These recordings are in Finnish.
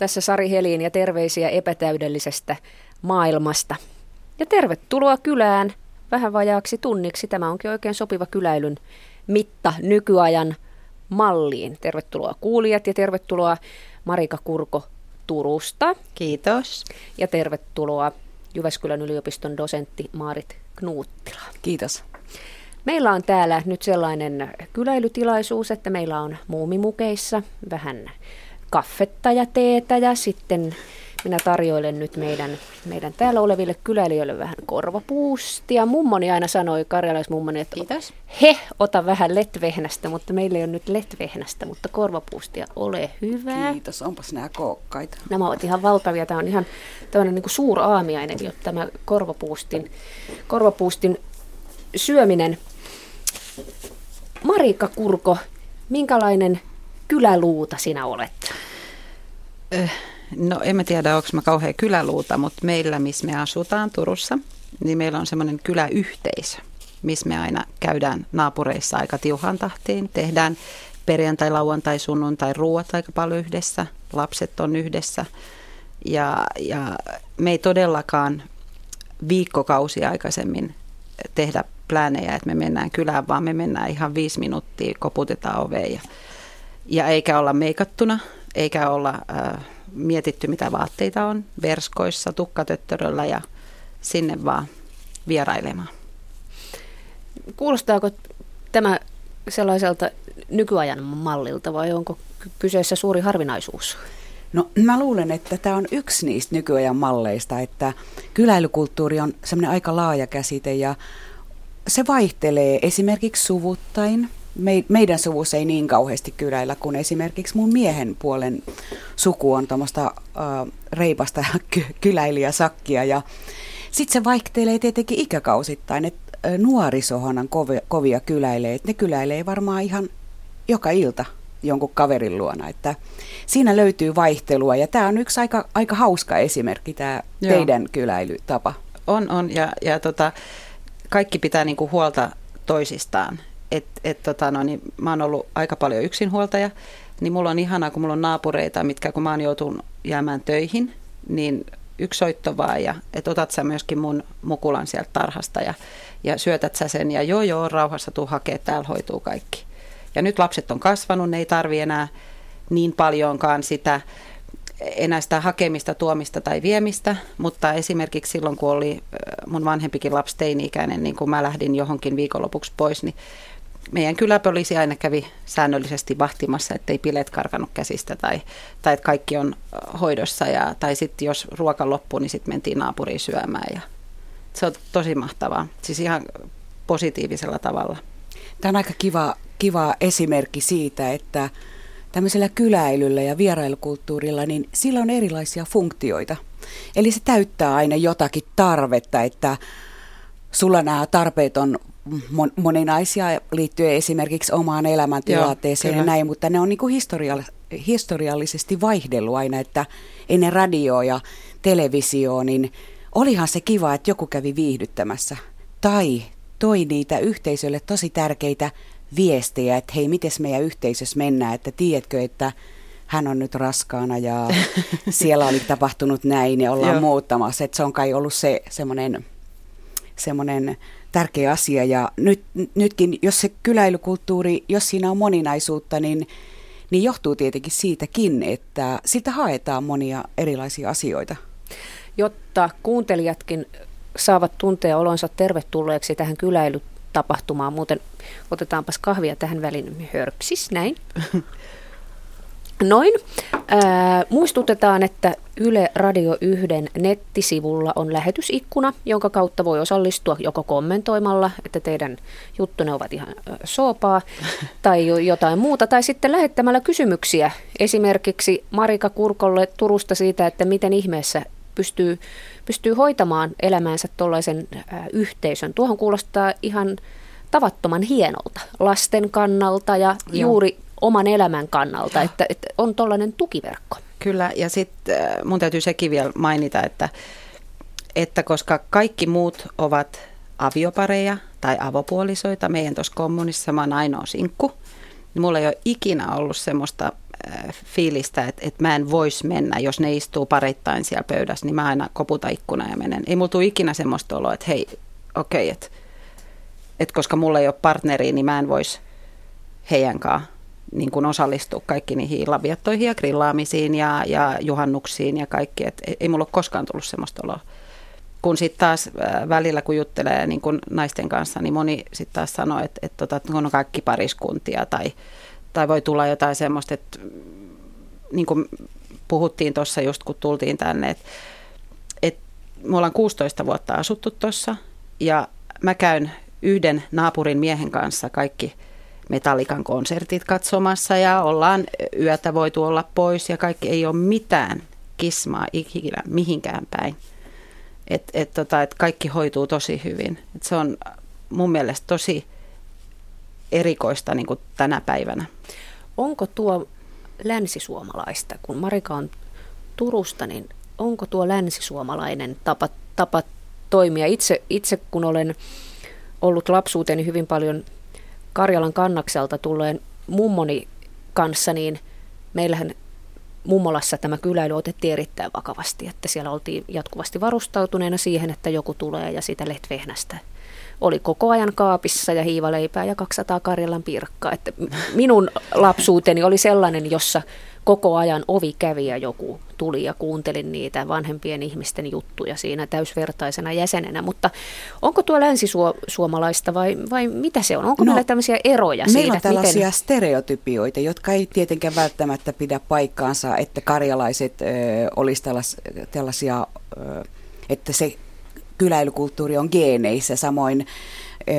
Tässä Sari Helin ja terveisiä epätäydellisestä maailmasta. Ja tervetuloa kylään vähän vajaaksi tunniksi. Tämä onkin oikein sopiva kyläilyn mitta nykyajan malliin. Tervetuloa kuulijat ja tervetuloa Marika Kurko Turusta. Kiitos. Ja tervetuloa Jyväskylän yliopiston dosentti Maarit Knuuttila. Kiitos. Meillä on täällä nyt sellainen kyläilytilaisuus, että meillä on muumimukeissa vähän kaffetta ja teetä ja sitten minä tarjoilen nyt meidän, meidän täällä oleville kyläilijöille vähän korvapuustia. Mummoni aina sanoi, karjalaismummoni, että Kiitos. he, ota vähän letvehnästä, mutta meillä ei ole nyt letvehnästä, mutta korvapuustia, ole hyvä. Kiitos, onpas nämä kookkaita. Nämä ovat ihan valtavia. Tämä on ihan tämmöinen niin suuraamiainen jo tämä korvapuustin, korvapuustin syöminen. Marika Kurko, minkälainen kyläluuta sinä olet? No en mä tiedä, onko mä kauhean kyläluuta, mutta meillä, missä me asutaan Turussa, niin meillä on semmoinen kyläyhteisö, missä me aina käydään naapureissa aika tiuhan tahtiin. Tehdään perjantai, lauantai, sunnuntai ruuat aika paljon yhdessä, lapset on yhdessä. Ja, ja me ei todellakaan viikkokausia aikaisemmin tehdä pläänejä, että me mennään kylään, vaan me mennään ihan viisi minuuttia, koputetaan oveen ja, ja eikä olla meikattuna, eikä olla äh, mietitty mitä vaatteita on, verskoissa, tukkatöttöröllä ja sinne vaan vierailemaan. Kuulostaako tämä sellaiselta nykyajan mallilta vai onko kyseessä suuri harvinaisuus? No mä luulen, että tämä on yksi niistä nykyajan malleista, että kyläilykulttuuri on semmoinen aika laaja käsite ja se vaihtelee esimerkiksi suvuttain. Me, meidän suvussa ei niin kauheasti kyläillä kuin esimerkiksi mun miehen puolen suku on tuommoista äh, reipasta ky- kyläilijäsakkia ja sitten se vaihtelee tietenkin ikäkausittain, että nuorisohan on kovia, kovia kyläilee, että ne kyläilee varmaan ihan joka ilta jonkun kaverin luona. Että siinä löytyy vaihtelua ja tämä on yksi aika, aika hauska esimerkki, tämä Joo. teidän kyläilytapa. On, on. Ja, ja tota, kaikki pitää niinku huolta toisistaan. Et, et, tota, no, niin, mä oon ollut aika paljon yksinhuoltaja, niin mulla on ihanaa, kun mulla on naapureita, mitkä kun mä oon joutunut jäämään töihin, niin yksi soitto vaan ja että otat sä myöskin mun mukulan sieltä tarhasta ja, ja syötät sä sen ja joo joo rauhassa tuu hakee, täällä hoituu kaikki. Ja nyt lapset on kasvanut, ne ei tarvi enää niin paljonkaan sitä enää sitä hakemista, tuomista tai viemistä, mutta esimerkiksi silloin, kun oli mun vanhempikin lapsi teini-ikäinen, niin kun mä lähdin johonkin viikonlopuksi pois, niin meidän kyläpoliisi aina kävi säännöllisesti vahtimassa, ettei bileet karkanut käsistä tai, tai että kaikki on hoidossa. Ja, tai sitten jos ruoka loppui, niin sitten mentiin naapuriin syömään. Ja se on tosi mahtavaa, siis ihan positiivisella tavalla. Tämä on aika kiva, kiva esimerkki siitä, että tämmöisellä kyläilyllä ja vierailukulttuurilla, niin sillä on erilaisia funktioita. Eli se täyttää aina jotakin tarvetta, että sulla nämä tarpeet on moninaisia liittyen esimerkiksi omaan elämäntilanteeseen Joo, ja näin, mutta ne on niin kuin historiall- historiallisesti vaihdellut aina, että ennen radioa ja televisioa, niin olihan se kiva, että joku kävi viihdyttämässä. Tai toi niitä yhteisölle tosi tärkeitä viestejä, että hei, miten meidän yhteisössä mennään, että tiedätkö, että hän on nyt raskaana ja siellä oli tapahtunut näin ja ollaan muuttamassa. Että se on kai ollut se semmoinen semmoinen tärkeä asia. Ja nyt, nytkin, jos se kyläilykulttuuri, jos siinä on moninaisuutta, niin, niin johtuu tietenkin siitäkin, että sitä haetaan monia erilaisia asioita. Jotta kuuntelijatkin saavat tuntea olonsa tervetulleeksi tähän kyläilytapahtumaan. Muuten otetaanpas kahvia tähän väliin hörpsis, näin. Noin. Ää, muistutetaan, että Yle Radio 1 nettisivulla on lähetysikkuna, jonka kautta voi osallistua joko kommentoimalla, että teidän juttunne ovat ihan soopaa, tai jo- jotain muuta, tai sitten lähettämällä kysymyksiä esimerkiksi Marika Kurkolle Turusta siitä, että miten ihmeessä pystyy, pystyy hoitamaan elämäänsä tuollaisen yhteisön. Tuohon kuulostaa ihan tavattoman hienolta lasten kannalta ja Joo. juuri oman elämän kannalta, että, että on tuollainen tukiverkko. Kyllä, ja sitten mun täytyy sekin vielä mainita, että, että koska kaikki muut ovat aviopareja tai avopuolisoita, meidän tuossa kommunissa mä oon ainoa sinkku, niin mulla ei ole ikinä ollut semmoista fiilistä, että, että mä en voisi mennä, jos ne istuu pareittain siellä pöydässä, niin mä aina koputa ikkuna ja menen. Ei mulla tule ikinä semmoista oloa, että hei, okei, okay, että, että koska mulla ei ole partneria, niin mä en voisi heidän kanssa niin kuin osallistua kaikki niihin laviattoihin ja grillaamisiin ja, ja juhannuksiin ja kaikki. Et ei, mulla ole koskaan tullut semmoista oloa. Kun sitten taas äh, välillä, kun juttelee niin kun naisten kanssa, niin moni sitten taas sanoo, että, että, tota, että on kaikki pariskuntia tai, tai voi tulla jotain semmoista, että niin kuin puhuttiin tuossa just kun tultiin tänne, että, että me ollaan 16 vuotta asuttu tuossa ja mä käyn yhden naapurin miehen kanssa kaikki – Metallikan konsertit katsomassa ja ollaan yötä voitu olla pois ja kaikki ei ole mitään kismaa ikinä mihinkään päin. Et, et tota, et kaikki hoituu tosi hyvin. Et se on mun mielestä tosi erikoista niin kuin tänä päivänä. Onko tuo länsisuomalaista, kun Marika on Turusta, niin onko tuo länsisuomalainen tapa, tapa toimia? Itse, itse kun olen ollut lapsuuteni hyvin paljon Karjalan kannakselta tulleen mummoni kanssa, niin meillähän mummolassa tämä kyläily otettiin erittäin vakavasti, että siellä oltiin jatkuvasti varustautuneena siihen, että joku tulee ja sitä lehtvehnastä oli koko ajan kaapissa ja hiivaleipää ja 200 Karjalan pirkkaa. Että minun lapsuuteni oli sellainen, jossa koko ajan ovi kävi ja joku tuli ja kuuntelin niitä vanhempien ihmisten juttuja siinä täysvertaisena jäsenenä. Mutta onko tuo länsisuomalaista vai, vai mitä se on? Onko no, meillä tämmöisiä eroja meillä siitä? on tällaisia miten... stereotypioita, jotka ei tietenkään välttämättä pidä paikkaansa, että karjalaiset ö, olisi tällas, tällaisia, ö, että se kyläilykulttuuri on geeneissä, samoin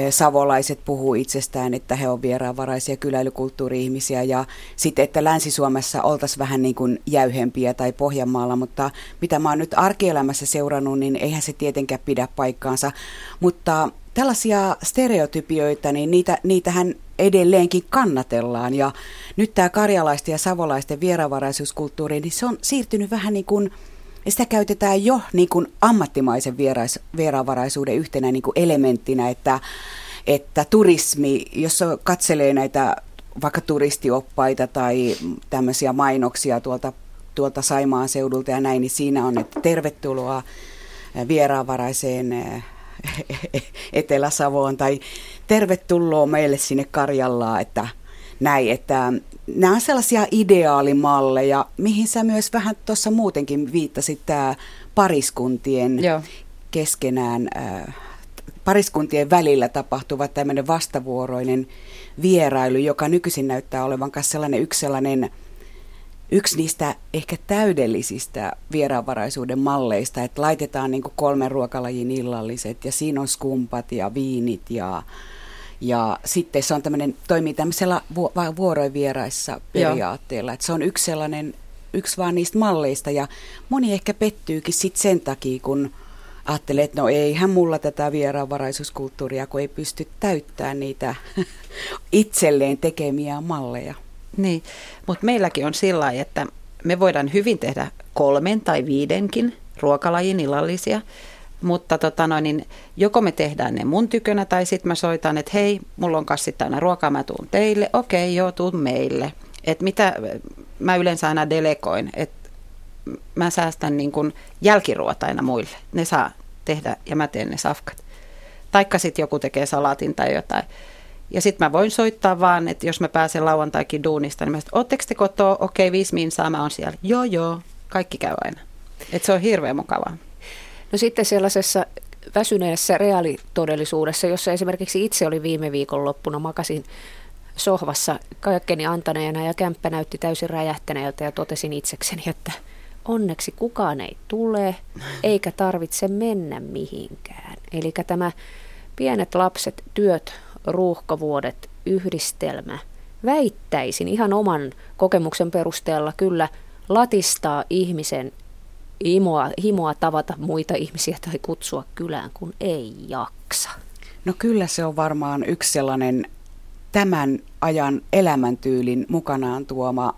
savolaiset puhuu itsestään, että he ovat vieraanvaraisia kyläilykulttuuri-ihmisiä ja sitten, että Länsi-Suomessa oltaisiin vähän niin kuin jäyhempiä tai Pohjanmaalla, mutta mitä mä oon nyt arkielämässä seurannut, niin eihän se tietenkään pidä paikkaansa, mutta tällaisia stereotypioita, niin niitä, niitähän edelleenkin kannatellaan ja nyt tämä karjalaisten ja savolaisten vieraanvaraisuuskulttuuri, niin se on siirtynyt vähän niin kuin sitä käytetään jo niin kuin ammattimaisen vierais, vieraanvaraisuuden yhtenä niin kuin elementtinä, että, että turismi, jos katselee näitä vaikka turistioppaita tai tämmöisiä mainoksia tuolta, tuolta Saimaan seudulta ja näin, niin siinä on, että tervetuloa vieraanvaraiseen eh, Etelä-Savoon tai tervetuloa meille sinne Karjallaan, että näin, että nämä on sellaisia ideaalimalleja, mihin sä myös vähän tuossa muutenkin viittasit, tämä pariskuntien Joo. keskenään, äh, pariskuntien välillä tapahtuva tämmöinen vastavuoroinen vierailu, joka nykyisin näyttää olevan myös sellainen yksi sellainen yksi niistä ehkä täydellisistä vieraanvaraisuuden malleista, että laitetaan niin kolmen ruokalajin illalliset ja siinä on skumpat ja viinit ja ja sitten se on tämmöinen, toimii tämmöisellä vu- vuoroin vieraissa periaatteella, että se on yksi sellainen, yksi vaan niistä malleista. Ja moni ehkä pettyykin sitten sen takia, kun ajattelee, että no eihän mulla tätä vieraanvaraisuuskulttuuria, kun ei pysty täyttämään niitä itselleen tekemiä malleja. Niin, mutta meilläkin on sillä että me voidaan hyvin tehdä kolmen tai viidenkin ruokalajin illallisia, mutta tota noin, niin joko me tehdään ne mun tykönä tai sitten mä soitan, että hei, mulla on kassit täynnä ruokaa, mä tuun teille. Okei, joo, tuun meille. Et mitä mä yleensä aina delegoin, että mä säästän niin kuin jälkiruota aina muille. Ne saa tehdä ja mä teen ne safkat. Taikka sitten joku tekee salaatin tai jotain. Ja sitten mä voin soittaa vaan, että jos mä pääsen lauantaikin duunista, niin mä sanoin, ootteko te kotoa? Okei, viisi minsaa mä oon siellä. Joo, joo, kaikki käy aina. Et se on hirveän mukavaa. No sitten sellaisessa väsyneessä reaalitodellisuudessa, jossa esimerkiksi itse oli viime viikon loppuna, makasin sohvassa kaikkeni antaneena ja kämppä näytti täysin räjähtäneeltä ja totesin itsekseni, että onneksi kukaan ei tule eikä tarvitse mennä mihinkään. Eli tämä pienet lapset, työt, ruuhkavuodet, yhdistelmä, väittäisin ihan oman kokemuksen perusteella kyllä latistaa ihmisen himoa, himoa tavata muita ihmisiä tai kutsua kylään, kun ei jaksa? No kyllä se on varmaan yksi sellainen tämän ajan elämäntyylin mukanaan tuoma,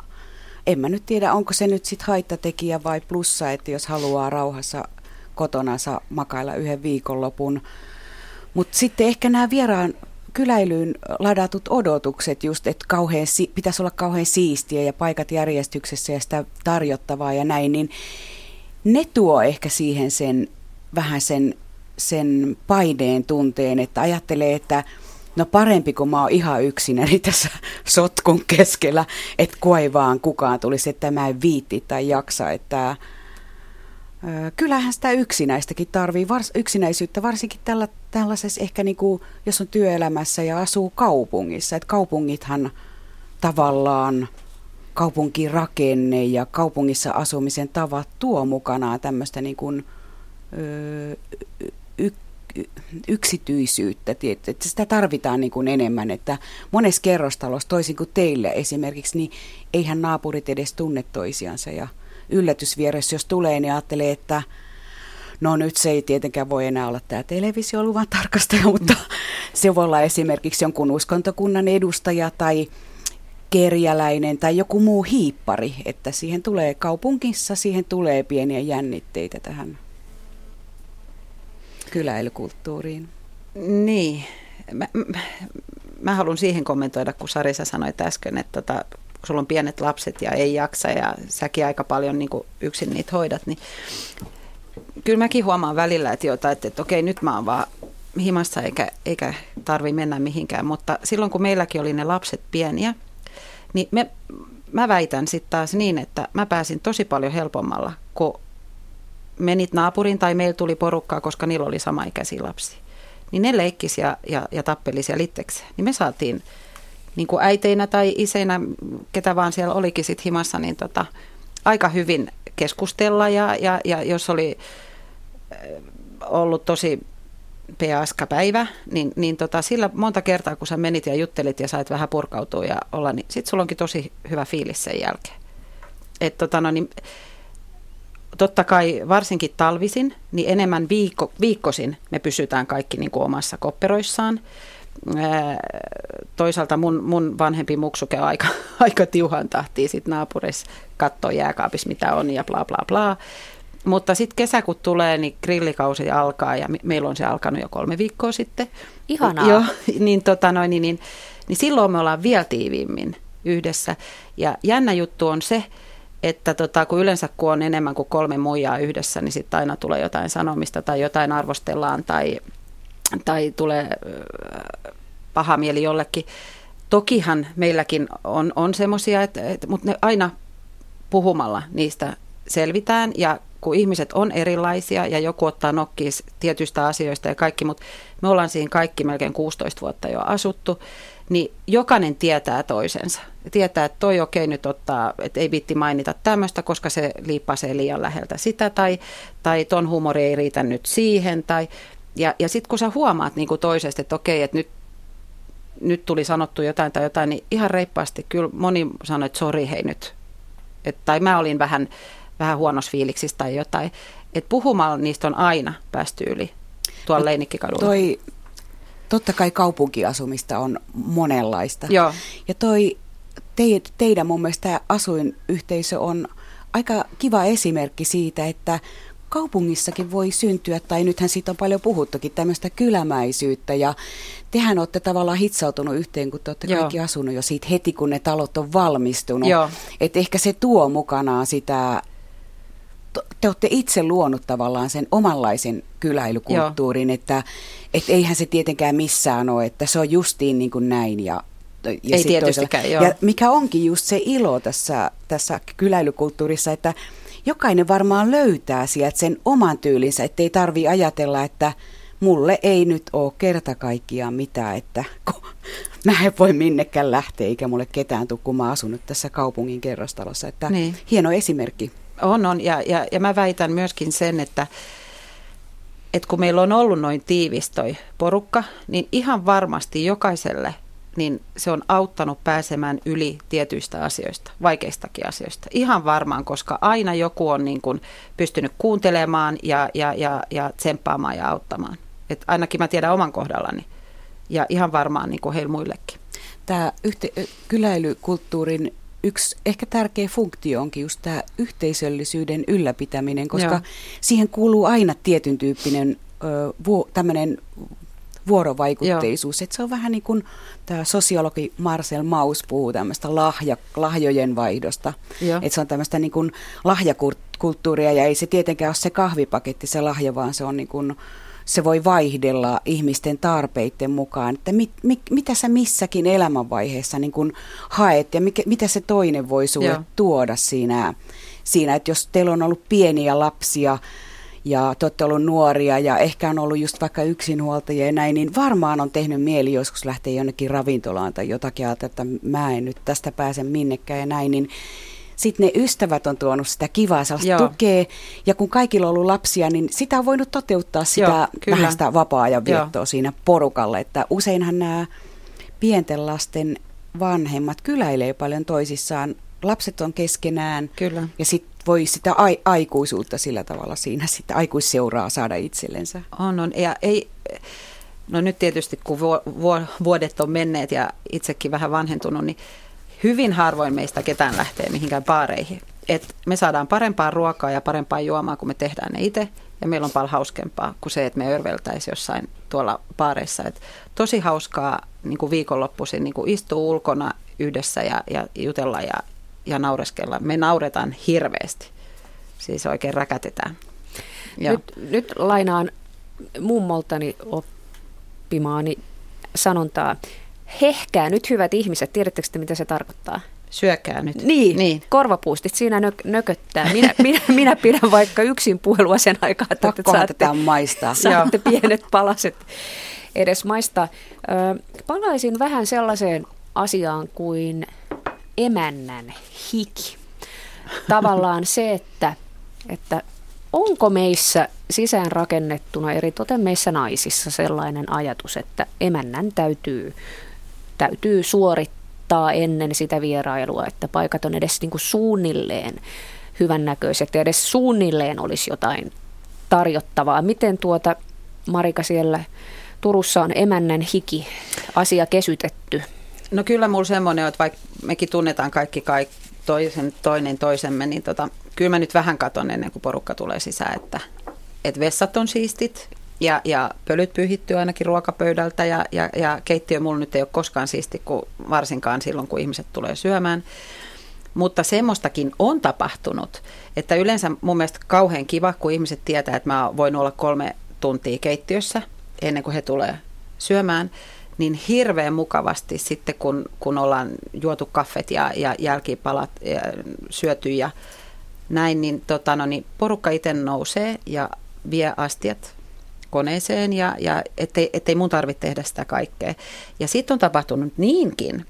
en mä nyt tiedä, onko se nyt sitten haittatekijä vai plussa, että jos haluaa rauhassa kotonansa makailla yhden viikonlopun. Mutta sitten ehkä nämä vieraan kyläilyyn ladatut odotukset just, että kauhean, pitäisi olla kauhean siistiä ja paikat järjestyksessä ja sitä tarjottavaa ja näin, niin ne tuo ehkä siihen sen vähän sen, sen paineen tunteen, että ajattelee, että no parempi kun mä oon ihan yksinäni tässä sotkun keskellä, että kuai vaan kukaan tulisi, että mä en viitti tai jaksa, että kyllähän sitä yksinäistäkin tarvii, vars, yksinäisyyttä varsinkin tällä, tällaisessa ehkä niin kuin, jos on työelämässä ja asuu kaupungissa, että kaupungithan tavallaan kaupunkirakenne ja kaupungissa asumisen tavat tuo mukanaan tämmöistä niin kuin, ö, y, yksityisyyttä, että sitä tarvitaan niin kuin enemmän, että monessa kerrostalossa toisin kuin teille esimerkiksi, niin eihän naapurit edes tunne toisiansa. Ja yllätysvieressä, jos tulee, niin ajattelee, että no nyt se ei tietenkään voi enää olla tämä televisioluvan tarkastaja, mutta se voi olla esimerkiksi jonkun uskontokunnan edustaja tai kerjäläinen tai joku muu hiippari, että siihen tulee kaupunkissa, siihen tulee pieniä jännitteitä tähän kyläilykulttuuriin. Niin. Mä, mä, mä haluan siihen kommentoida, kun Sarisa sanoi äsken, että tota, kun sulla on pienet lapset ja ei jaksa ja säkin aika paljon niin yksin niitä hoidat, niin kyllä mäkin huomaan välillä, että, jota, että, että okei, nyt mä oon vaan himassa eikä, eikä tarvi mennä mihinkään, mutta silloin kun meilläkin oli ne lapset pieniä, niin me, mä väitän sitten taas niin, että mä pääsin tosi paljon helpommalla, kun menit naapuriin tai meillä tuli porukkaa, koska niillä oli samaikäisiä lapsia. Niin ne leikkisi ja, ja, ja tappeli siellä itsekseen. Niin me saatiin niin kuin äiteinä tai iseinä, ketä vaan siellä olikin sit himassa, niin tota, aika hyvin keskustella ja, ja, ja jos oli ollut tosi peaska päivä, niin, niin tota, sillä monta kertaa, kun sä menit ja juttelit ja sait vähän purkautua ja olla, niin sit sulla onkin tosi hyvä fiilis sen jälkeen. Et tota, no, niin, totta kai varsinkin talvisin, niin enemmän viikko, viikkosin me pysytään kaikki niin kuin omassa kopperoissaan. toisaalta mun, mun vanhempi muksuke aika, aika tiuhan tahtiin sit naapureissa katsoa jääkaapissa mitä on ja bla bla bla. Mutta sitten kesä kun tulee, niin grillikausi alkaa ja meillä on se alkanut jo kolme viikkoa sitten. Ihanaa. Joo, niin, tota noin, niin, niin, niin silloin me ollaan vielä tiiviimmin yhdessä. Ja jännä juttu on se, että tota, kun yleensä kun on enemmän kuin kolme muijaa yhdessä, niin sitten aina tulee jotain sanomista tai jotain arvostellaan tai, tai tulee paha mieli jollekin. Tokihan meilläkin on, on semmoisia, että, että, mutta ne aina puhumalla niistä selvitään ja kun ihmiset on erilaisia ja joku ottaa nokkiis tietyistä asioista ja kaikki, mutta me ollaan siinä kaikki melkein 16 vuotta jo asuttu, niin jokainen tietää toisensa. Tietää, että toi okei nyt ottaa, että ei viitti mainita tämmöistä, koska se liippasee liian läheltä sitä, tai, tai ton humori ei riitä nyt siihen, tai, ja, ja sitten kun sä huomaat niin toisesta, että okei, että nyt, nyt tuli sanottu jotain tai jotain, niin ihan reippaasti kyllä moni sanoi, että sori hei nyt, et, tai mä olin vähän, vähän huonossa fiiliksissä tai jotain, että puhumalla niistä on aina päästy yli tuolla Leinikkikadulla. Toi totta kai kaupunkiasumista on monenlaista. Joo. Ja toi te, teidän mun mielestä asuinyhteisö on aika kiva esimerkki siitä, että kaupungissakin voi syntyä, tai nythän siitä on paljon puhuttukin, tämmöistä kylämäisyyttä, ja tehän olette tavallaan hitsautunut yhteen, kun te olette Joo. kaikki asunut jo siitä heti, kun ne talot on valmistunut. Että ehkä se tuo mukanaan sitä te olette itse luonut tavallaan sen omanlaisen kyläilykulttuurin, että et eihän se tietenkään missään ole, että se on justiin niin kuin näin ja ja Ei tietystikään, joo. Ja mikä onkin just se ilo tässä, tässä kyläilykulttuurissa, että jokainen varmaan löytää sieltä sen oman tyylinsä, ettei tarvi ajatella, että mulle ei nyt ole kerta kaikkiaan mitään, että mä en voi minnekään lähteä, eikä mulle ketään tule, kun mä asun nyt tässä kaupungin kerrostalossa. Että niin. Hieno esimerkki. On, on. Ja, ja, ja mä väitän myöskin sen, että, että kun meillä on ollut noin tiivis toi porukka, niin ihan varmasti jokaiselle niin se on auttanut pääsemään yli tietyistä asioista, vaikeistakin asioista. Ihan varmaan, koska aina joku on niin kuin pystynyt kuuntelemaan ja, ja, ja, ja tsemppaamaan ja auttamaan. Et ainakin mä tiedän oman kohdallani ja ihan varmaan niin kuin heillä muillekin. Tämä yhte- kyläilykulttuurin yksi ehkä tärkeä funktio onkin just tämä yhteisöllisyyden ylläpitäminen, koska Joo. siihen kuuluu aina tietyn tyyppinen tämmöinen vuorovaikutteisuus. Että se on vähän niin kuin tämä sosiologi Marcel Maus puhuu tämmöistä lahja, lahjojen vaihdosta. Että se on tämmöistä niin kuin lahjakulttuuria ja ei se tietenkään ole se kahvipaketti se lahja, vaan se on niin kuin se voi vaihdella ihmisten tarpeiden mukaan, että mit, mit, mitä sä missäkin elämänvaiheessa niin kun haet ja mikä, mitä se toinen voi sulle Joo. tuoda siinä, siinä, että jos teillä on ollut pieniä lapsia ja te olette ollut nuoria ja ehkä on ollut just vaikka yksinhuoltajia ja näin, niin varmaan on tehnyt mieli joskus lähteä jonnekin ravintolaan tai jotakin, että mä en nyt tästä pääse minnekään ja näin, niin sitten ne ystävät on tuonut sitä kivaa sellaista tukea. Ja kun kaikilla on ollut lapsia, niin sitä on voinut toteuttaa sitä Joo, vähän sitä vapaa-ajan viettoa Joo. siinä porukalle. Että useinhan nämä pienten lasten vanhemmat kyläilee paljon toisissaan. Lapset on keskenään Kyllä. ja sitten voi sitä ai- aikuisuutta sillä tavalla siinä sitten aikuisseuraa saada itsellensä. On, on. Ja ei, no nyt tietysti kun vuodet on menneet ja itsekin vähän vanhentunut, niin hyvin harvoin meistä ketään lähtee mihinkään baareihin. Et me saadaan parempaa ruokaa ja parempaa juomaa, kun me tehdään ne itse. Ja meillä on paljon hauskempaa kuin se, että me örveltäisiin jossain tuolla baareissa. Et tosi hauskaa niin kuin viikonloppuisin niin kuin istua ulkona yhdessä ja, ja jutella ja, ja naureskella. Me nauretaan hirveästi. Siis oikein räkätetään. Nyt, nyt lainaan mummoltani oppimaani sanontaa. Hehkää nyt hyvät ihmiset, tiedättekö te mitä se tarkoittaa? Syökää nyt. Niin, niin. korvapuustit siinä nök- nököttää. Minä, minä, minä pidän vaikka yksin puhelua sen aikaa, että Pakkohan saatte, maistaa. saatte pienet palaset edes maistaa. Ö, palaisin vähän sellaiseen asiaan kuin emännän hiki. Tavallaan se, että, että onko meissä sisään rakennettuna, eritoten meissä naisissa, sellainen ajatus, että emännän täytyy täytyy suorittaa ennen sitä vierailua, että paikat on edes niin kuin suunnilleen hyvännäköiset ja edes suunnilleen olisi jotain tarjottavaa. Miten tuota Marika siellä Turussa on emännän hiki asia kesytetty? No kyllä mulla semmoinen, että vaikka mekin tunnetaan kaikki, kaikki toisen, toinen toisemme, niin tota, kyllä mä nyt vähän katon ennen kuin porukka tulee sisään, että, että vessat on siistit, ja, ja pölyt pyyhittyy ainakin ruokapöydältä ja, ja, ja keittiö mulla nyt ei ole koskaan siisti, kuin varsinkaan silloin, kun ihmiset tulee syömään. Mutta semmoistakin on tapahtunut, että yleensä mun mielestä kauhean kiva, kun ihmiset tietää, että mä voin olla kolme tuntia keittiössä ennen kuin he tulee syömään, niin hirveän mukavasti sitten, kun, kun ollaan juotu kaffet ja, ja jälkipalat ja syöty ja näin, niin, tota, no, niin porukka itse nousee ja vie astiat koneeseen ja, ja ettei, ettei mun tarvitse tehdä sitä kaikkea. Ja sitten on tapahtunut niinkin,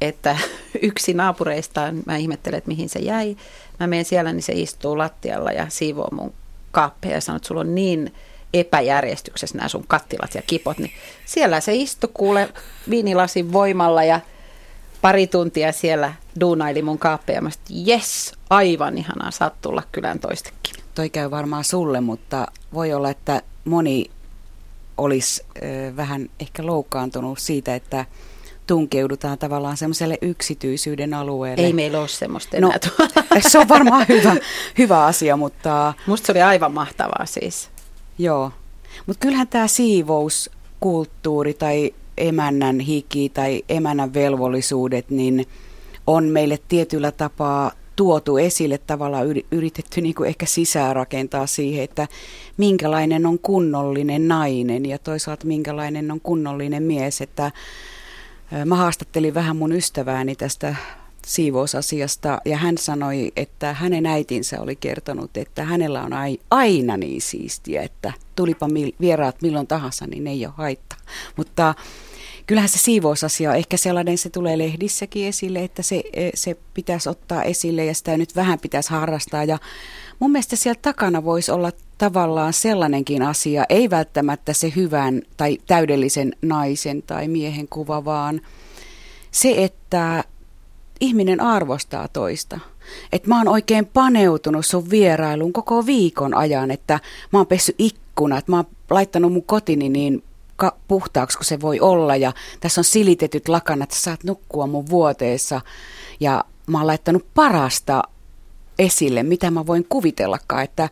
että yksi naapureista, mä ihmettelen, että mihin se jäi. Mä menen siellä, niin se istuu lattialla ja siivoo mun kaappeja ja sanoo, että sulla on niin epäjärjestyksessä nämä sun kattilat ja kipot. Niin siellä se istui kuule viinilasin voimalla ja pari tuntia siellä duunaili mun kaappeja. Mä jes, aivan ihanaa, saat tulla kylän toistekin. Toi käy varmaan sulle, mutta voi olla, että moni olisi vähän ehkä loukkaantunut siitä, että tunkeudutaan tavallaan semmoiselle yksityisyyden alueelle. Ei meillä ole semmoista no, enää Se on varmaan hyvä, hyvä asia, mutta... Musta se oli aivan mahtavaa siis. Joo, mutta kyllähän tämä siivouskulttuuri tai emännän hiki tai emännän velvollisuudet, niin on meille tietyllä tapaa tuotu esille, tavallaan yritetty niin kuin ehkä sisään rakentaa siihen, että minkälainen on kunnollinen nainen ja toisaalta minkälainen on kunnollinen mies. Että mä haastattelin vähän mun ystävääni tästä siivousasiasta ja hän sanoi, että hänen äitinsä oli kertonut, että hänellä on aina niin siistiä, että tulipa vieraat milloin tahansa, niin ei ole haittaa. Mutta kyllähän se siivousasia ehkä sellainen, se tulee lehdissäkin esille, että se, e, se pitäisi ottaa esille ja sitä nyt vähän pitäisi harrastaa. Ja mun mielestä siellä takana voisi olla tavallaan sellainenkin asia, ei välttämättä se hyvän tai täydellisen naisen tai miehen kuva, vaan se, että ihminen arvostaa toista. Että mä oon oikein paneutunut sun vierailuun koko viikon ajan, että mä oon pessy ikkunat, mä oon laittanut mun kotini niin ka- puhtaaksi kuin se voi olla ja tässä on silitetyt lakanat, että saat nukkua mun vuoteessa ja mä oon laittanut parasta esille, mitä mä voin kuvitellakaan, että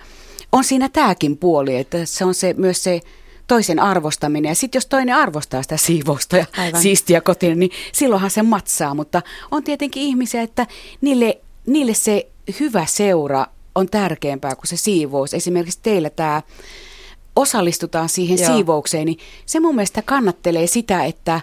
on siinä tämäkin puoli, että se on se, myös se toisen arvostaminen. Ja sitten jos toinen arvostaa sitä siivousta ja Aivan. siistiä kotiin, niin silloinhan se matsaa. Mutta on tietenkin ihmisiä, että niille, niille se hyvä seura on tärkeämpää kuin se siivous. Esimerkiksi teillä tämä osallistutaan siihen Joo. siivoukseen, niin se mun mielestä kannattelee sitä, että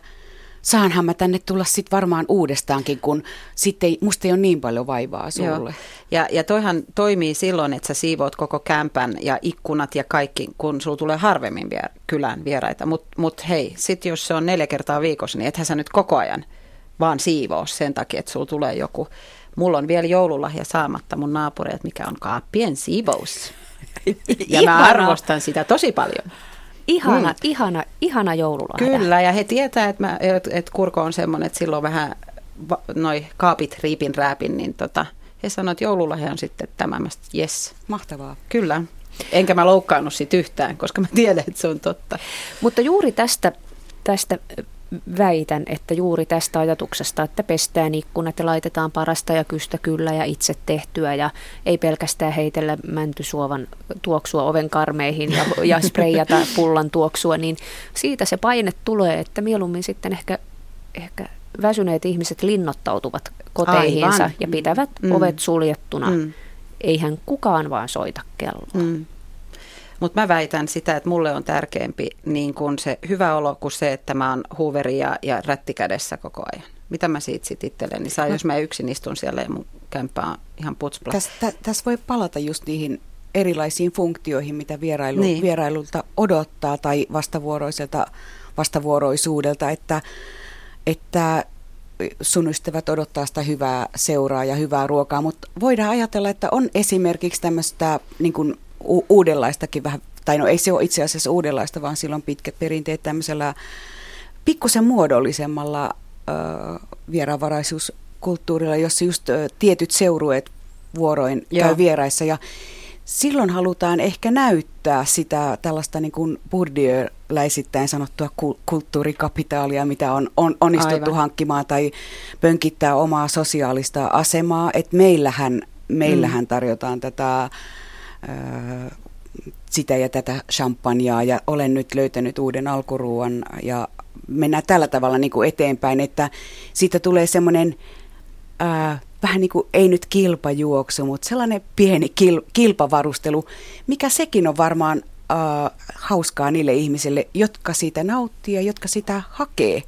saanhan mä tänne tulla sitten varmaan uudestaankin, kun sitten musta ei ole niin paljon vaivaa sulle. Joo. Ja, ja toihan toimii silloin, että sä siivoot koko kämpän ja ikkunat ja kaikki, kun sulla tulee harvemmin vier, kylään vieraita. Mutta mut hei, sitten jos se on neljä kertaa viikossa, niin ethän sä nyt koko ajan vaan siivoo sen takia, että sulla tulee joku. Mulla on vielä joululahja saamatta mun naapureilta, mikä on kaappien siivous. Ja mä arvostan sitä tosi paljon. Ihana, mm. ihana, ihana joululahja. Kyllä, ja he tietää, että, mä, että, kurko on semmoinen, että silloin vähän noi kaapit riipin rääpin, niin tota, he sanoivat, että joululahja on sitten tämä. Mä yes. Mahtavaa. Kyllä. Enkä mä loukkaannut siitä yhtään, koska mä tiedän, että se on totta. Mutta juuri tästä, tästä väitän, että juuri tästä ajatuksesta, että pestään ikkunat ja laitetaan parasta ja kystä kyllä ja itse tehtyä ja ei pelkästään heitellä mäntysuovan tuoksua oven karmeihin ja, ja spreijata pullan tuoksua, niin siitä se paine tulee, että mieluummin sitten ehkä, ehkä väsyneet ihmiset linnoittautuvat koteihinsa Aivan. ja pitävät mm. ovet suljettuna. Mm. Eihän kukaan vaan soita kelloa. Mm. Mutta mä väitän sitä, että mulle on tärkeämpi niin kun se hyvä olo kuin se, että mä oon huuveri ja, ja rätti kädessä koko ajan. Mitä mä siitä sitten itselleni niin saa, jos mä yksin istun siellä ja mun kämppä on ihan putspla. Tässä täs voi palata just niihin erilaisiin funktioihin, mitä vierailu, niin. vierailulta odottaa tai vastavuoroiselta vastavuoroisuudelta, että, että sun ystävät odottaa sitä hyvää seuraa ja hyvää ruokaa, mutta voidaan ajatella, että on esimerkiksi tämmöistä niin kuin u- uudenlaistakin vähän, tai no ei se ole itse asiassa uudenlaista, vaan silloin pitkät perinteet tämmöisellä pikkusen muodollisemmalla äh, vieraanvaraisuuskulttuurilla, jossa just äh, tietyt seurueet vuoroin Joo. käy vieraissa ja silloin halutaan ehkä näyttää sitä tällaista niin kuin Bourdieu-läisittäin sanottua kulttuurikapitaalia, mitä on, on onnistuttu Aivan. hankkimaan tai pönkittää omaa sosiaalista asemaa, että meillähän, meillähän mm. tarjotaan tätä sitä ja tätä champagnea ja olen nyt löytänyt uuden alkuruuan ja mennään tällä tavalla niin kuin eteenpäin, että siitä tulee semmoinen ää, vähän niin kuin, ei nyt kilpajuoksu, mutta sellainen pieni kil, kilpavarustelu, mikä sekin on varmaan ää, hauskaa niille ihmisille, jotka siitä nauttii ja jotka sitä hakee.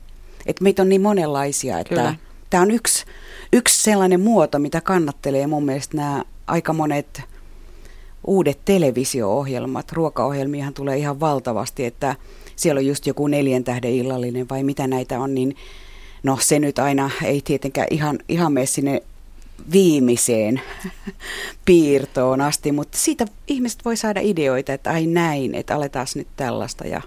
Että meitä on niin monenlaisia, että tämä on yksi, yksi sellainen muoto, mitä kannattelee mun mielestä nämä aika monet uudet televisio-ohjelmat, ruokaohjelmiahan tulee ihan valtavasti, että siellä on just joku neljän tähden illallinen vai mitä näitä on, niin no se nyt aina ei tietenkään ihan, ihan mene sinne viimeiseen piirtoon asti, mutta siitä ihmiset voi saada ideoita, että ai näin, että aletaan nyt tällaista. Ja,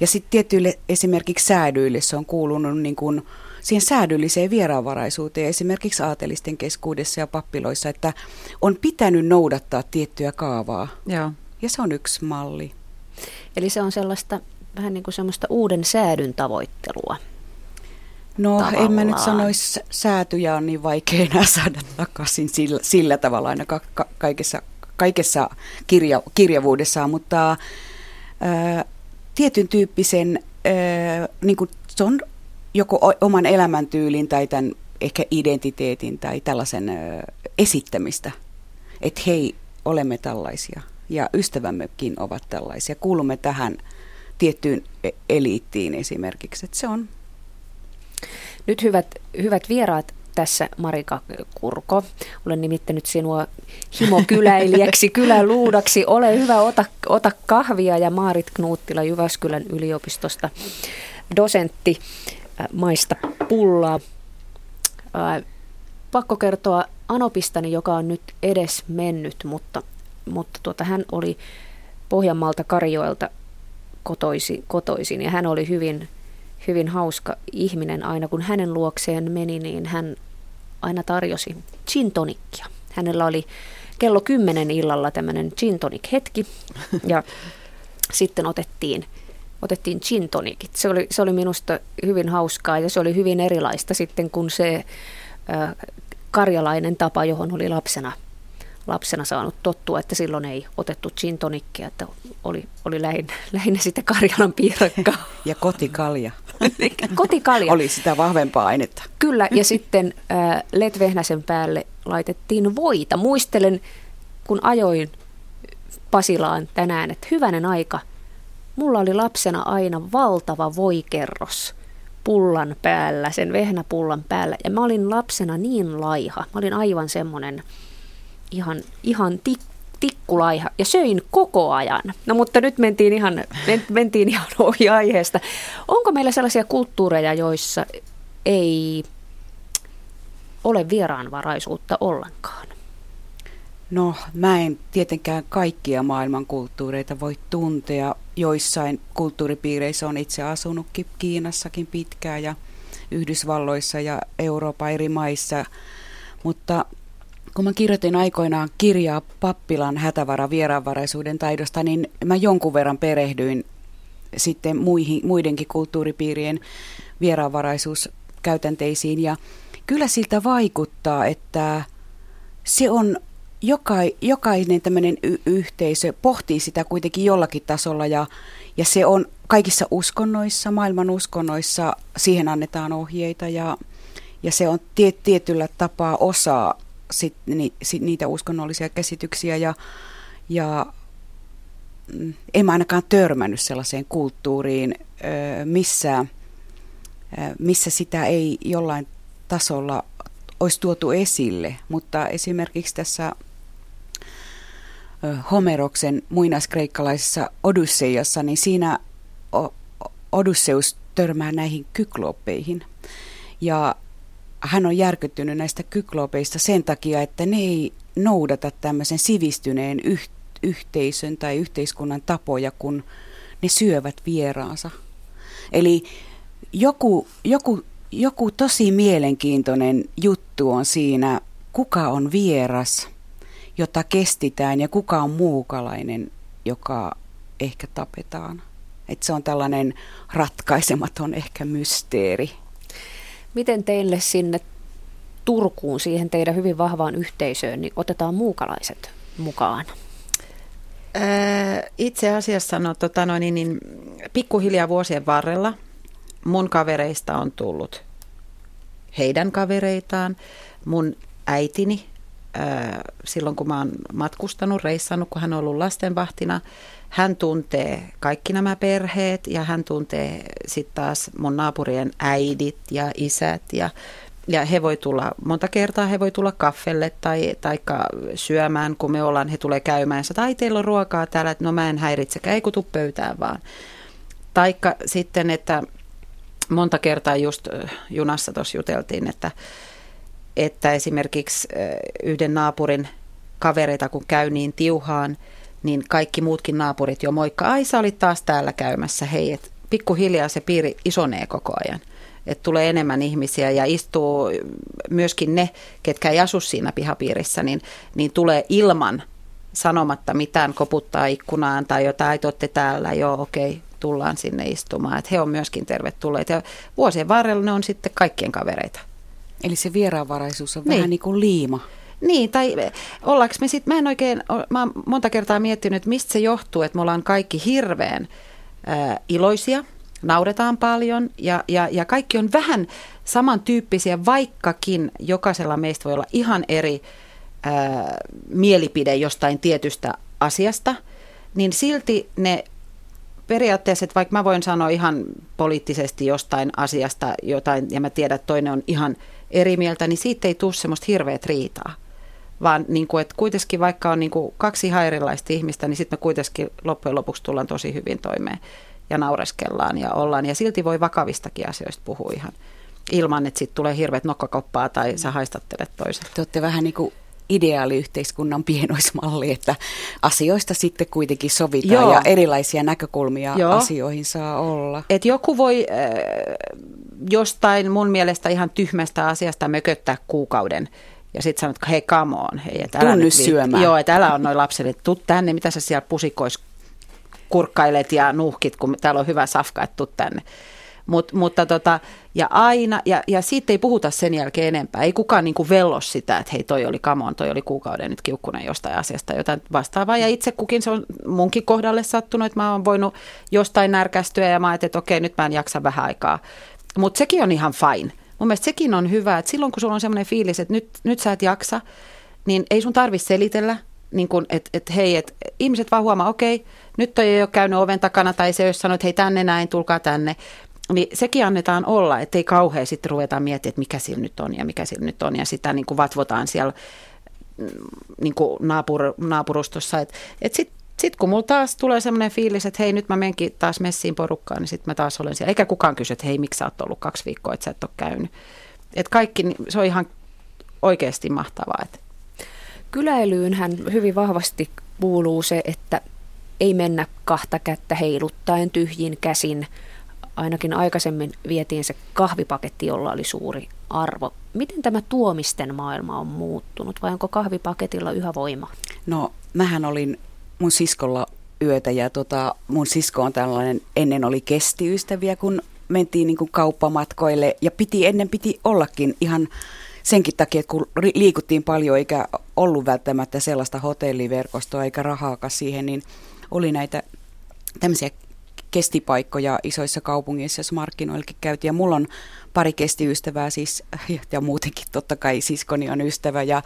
ja sitten tietyille esimerkiksi säädyille se on kuulunut niin kuin siihen säädylliseen vieraanvaraisuuteen esimerkiksi aatelisten keskuudessa ja pappiloissa, että on pitänyt noudattaa tiettyä kaavaa. Joo. Ja se on yksi malli. Eli se on sellaista vähän niin kuin semmoista uuden säädyn tavoittelua. No tavallaan. en mä nyt sanoisi, säätyjä on niin vaikea enää saada takaisin sillä, sillä tavalla aina ka, ka, kaikessa, kaikessa kirja, kirjavuudessaan, mutta ää, tietyn tyyppisen, ää, niin kuin se on joko oman elämäntyylin tai tämän ehkä identiteetin tai tällaisen ö, esittämistä, että hei, olemme tällaisia ja ystävämmekin ovat tällaisia. Kuulumme tähän tiettyyn e-, eliittiin esimerkiksi, että se on. Nyt hyvät, hyvät vieraat, tässä Marika Kurko. Olen nimittänyt sinua himokyläilijäksi, kyläluudaksi. Ole hyvä, ota, ota kahvia ja Maarit Knuuttila Jyväskylän yliopistosta dosentti maista pullaa. Pakko kertoa Anopistani, joka on nyt edes mennyt, mutta, mutta tuota, hän oli Pohjanmaalta Karjoelta kotoisi, kotoisin ja hän oli hyvin, hyvin hauska ihminen aina. Kun hänen luokseen meni, niin hän aina tarjosi gin tonikkia. Hänellä oli kello kymmenen illalla tämmöinen gin tonic hetki ja sitten otettiin – otettiin gin tonikit. Se oli, se oli minusta hyvin hauskaa ja se oli hyvin erilaista sitten kuin se äh, karjalainen tapa, johon oli lapsena, lapsena saanut tottua, että silloin ei otettu gin tonikkia, että oli, oli lähinnä, lähinnä sitä Karjalan piirakkaa. Ja kotikalja. kotikalja. Oli sitä vahvempaa ainetta. Kyllä, ja sitten äh, Letvehnäsen päälle laitettiin voita. Muistelen, kun ajoin Pasilaan tänään, että hyvänen aika, mulla oli lapsena aina valtava voikerros pullan päällä, sen vehnäpullan päällä. Ja mä olin lapsena niin laiha, mä olin aivan semmoinen ihan, ihan tik, tikkulaiha ja söin koko ajan. No mutta nyt mentiin ihan, mentiin ihan ohi aiheesta. Onko meillä sellaisia kulttuureja, joissa ei ole vieraanvaraisuutta ollenkaan? No, mä en tietenkään kaikkia maailman kulttuureita voi tuntea. Joissain kulttuuripiireissä on itse asunutkin Kiinassakin pitkään ja Yhdysvalloissa ja Euroopan eri maissa. Mutta kun mä kirjoitin aikoinaan kirjaa pappilan hätävara vieraanvaraisuuden taidosta, niin mä jonkun verran perehdyin sitten muihin, muidenkin kulttuuripiirien vieraanvaraisuuskäytänteisiin. Ja kyllä siltä vaikuttaa, että se on joka, jokainen tämmöinen y- yhteisö pohtii sitä kuitenkin jollakin tasolla ja, ja se on kaikissa uskonnoissa, maailman uskonnoissa, siihen annetaan ohjeita ja, ja se on tie, tietyllä tapaa osa sit, ni, sit, niitä uskonnollisia käsityksiä ja, ja mm, en mä ainakaan törmännyt sellaiseen kulttuuriin, missä, missä sitä ei jollain tasolla olisi tuotu esille, mutta esimerkiksi tässä Homeroksen muinaiskreikkalaisessa Odysseiassa, niin siinä Odysseus törmää näihin kyklopeihin. Ja hän on järkyttynyt näistä kyklopeista sen takia, että ne ei noudata tämmöisen sivistyneen yh- yhteisön tai yhteiskunnan tapoja, kun ne syövät vieraansa. Eli joku, joku, joku tosi mielenkiintoinen juttu on siinä, kuka on vieras – jota kestitään ja kuka on muukalainen, joka ehkä tapetaan. Et se on tällainen ratkaisematon ehkä mysteeri. Miten teille sinne Turkuun, siihen teidän hyvin vahvaan yhteisöön, niin otetaan muukalaiset mukaan? itse asiassa no, tota noin, niin, niin, pikkuhiljaa vuosien varrella mun kavereista on tullut heidän kavereitaan. Mun äitini silloin, kun mä oon matkustanut, reissannut, kun hän on ollut lastenvahtina. Hän tuntee kaikki nämä perheet ja hän tuntee sitten taas mun naapurien äidit ja isät ja ja he voi tulla, monta kertaa he voi tulla kaffelle tai taikka syömään, kun me ollaan, he tulee käymään. Ja tai teillä on ruokaa täällä, että no mä en häiritsekään, ei kun tuu pöytään vaan. Taikka sitten, että monta kertaa just junassa tuossa juteltiin, että että esimerkiksi yhden naapurin kavereita kun käy niin tiuhaan, niin kaikki muutkin naapurit jo moikka, ai sä olit taas täällä käymässä, hei, että pikkuhiljaa se piiri isonee koko ajan. Että tulee enemmän ihmisiä ja istuu myöskin ne, ketkä ei asu siinä pihapiirissä, niin, niin tulee ilman sanomatta mitään koputtaa ikkunaan tai jotain, että olette täällä, joo okei, tullaan sinne istumaan. Että he on myöskin tervetulleet ja vuosien varrella ne on sitten kaikkien kavereita. Eli se vieraanvaraisuus on niin. vähän niin kuin liima. Niin, tai ollaanko me sitten, mä en oikein, mä oon monta kertaa miettinyt, että mistä se johtuu, että me ollaan kaikki hirveän äh, iloisia, nauretaan paljon ja, ja, ja kaikki on vähän samantyyppisiä, vaikkakin jokaisella meistä voi olla ihan eri äh, mielipide jostain tietystä asiasta, niin silti ne periaatteessa, että vaikka mä voin sanoa ihan poliittisesti jostain asiasta jotain, ja mä tiedän, että toinen on ihan eri mieltä, niin siitä ei tule semmoista hirveät riitaa. Vaan niin kuin, että kuitenkin vaikka on niin kuin kaksi ihan erilaista ihmistä, niin sitten me kuitenkin loppujen lopuksi tullaan tosi hyvin toimeen ja naureskellaan ja ollaan. Ja silti voi vakavistakin asioista puhua ihan ilman, että sitten tulee hirveät nokkakoppaa tai sä haistattelet toisen. Te olette vähän niin kuin ideaaliyhteiskunnan pienoismalli, että asioista sitten kuitenkin sovitaan Joo. ja erilaisia näkökulmia Joo. asioihin saa olla. Et joku voi äh, jostain mun mielestä ihan tyhmästä asiasta mököttää kuukauden ja sitten sanot, että hei come on, hei, että älä nyt syömään. Joo, että älä on noin lapselle, tuu tänne, mitä sä siellä pusikois kurkkailet ja nuhkit, kun täällä on hyvä safka, että tuu tänne. Mut, mutta tota, ja aina, ja, ja siitä ei puhuta sen jälkeen enempää. Ei kukaan niin vellos sitä, että hei toi oli kamon, toi oli kuukauden nyt kiukkunen jostain asiasta, jotain vastaavaa. Ja itse kukin se on munkin kohdalle sattunut, että mä oon voinut jostain närkästyä ja mä ajattelin, että okei nyt mä en jaksa vähän aikaa. Mutta sekin on ihan fine. Mun mielestä sekin on hyvä, että silloin kun sulla on semmoinen fiilis, että nyt, nyt sä et jaksa, niin ei sun tarvitse selitellä, niin että et, hei, että ihmiset vaan huomaa, okei, nyt toi ei ole käynyt oven takana tai se ei ole sanonut, että hei tänne näin, tulkaa tänne. Niin sekin annetaan olla, ettei kauhean sitten ruveta miettimään, että mikä sillä nyt on ja mikä sillä nyt on ja sitä niin kuin vatvotaan siellä mm, niin kuin naapur, naapurustossa. Että et sitten sit kun mulla taas tulee semmoinen fiilis, että hei nyt mä menkin taas messiin porukkaan, niin sitten mä taas olen siellä. Eikä kukaan kysy, että hei miksi sä oot ollut kaksi viikkoa, että sä et ole käynyt. Että kaikki, se on ihan oikeasti mahtavaa. Että. Kyläilyynhän hyvin vahvasti kuuluu se, että ei mennä kahta kättä heiluttaen tyhjin käsin. Ainakin aikaisemmin vietiin se kahvipaketti, jolla oli suuri arvo. Miten tämä tuomisten maailma on muuttunut vai onko kahvipaketilla yhä voima? No, mähän olin mun siskolla yötä ja tota, mun sisko on tällainen, ennen oli kestiystäviä, kun mentiin niin kuin kauppamatkoille ja piti, ennen piti ollakin ihan senkin takia, että kun liikuttiin paljon eikä ollut välttämättä sellaista hotelliverkostoa eikä rahaakaan siihen, niin oli näitä tämmöisiä kestipaikkoja isoissa kaupungeissa, jos markkinoillekin käytiin. Ja mulla on pari kestiystävää siis, ja muutenkin totta kai siskoni on ystävä ja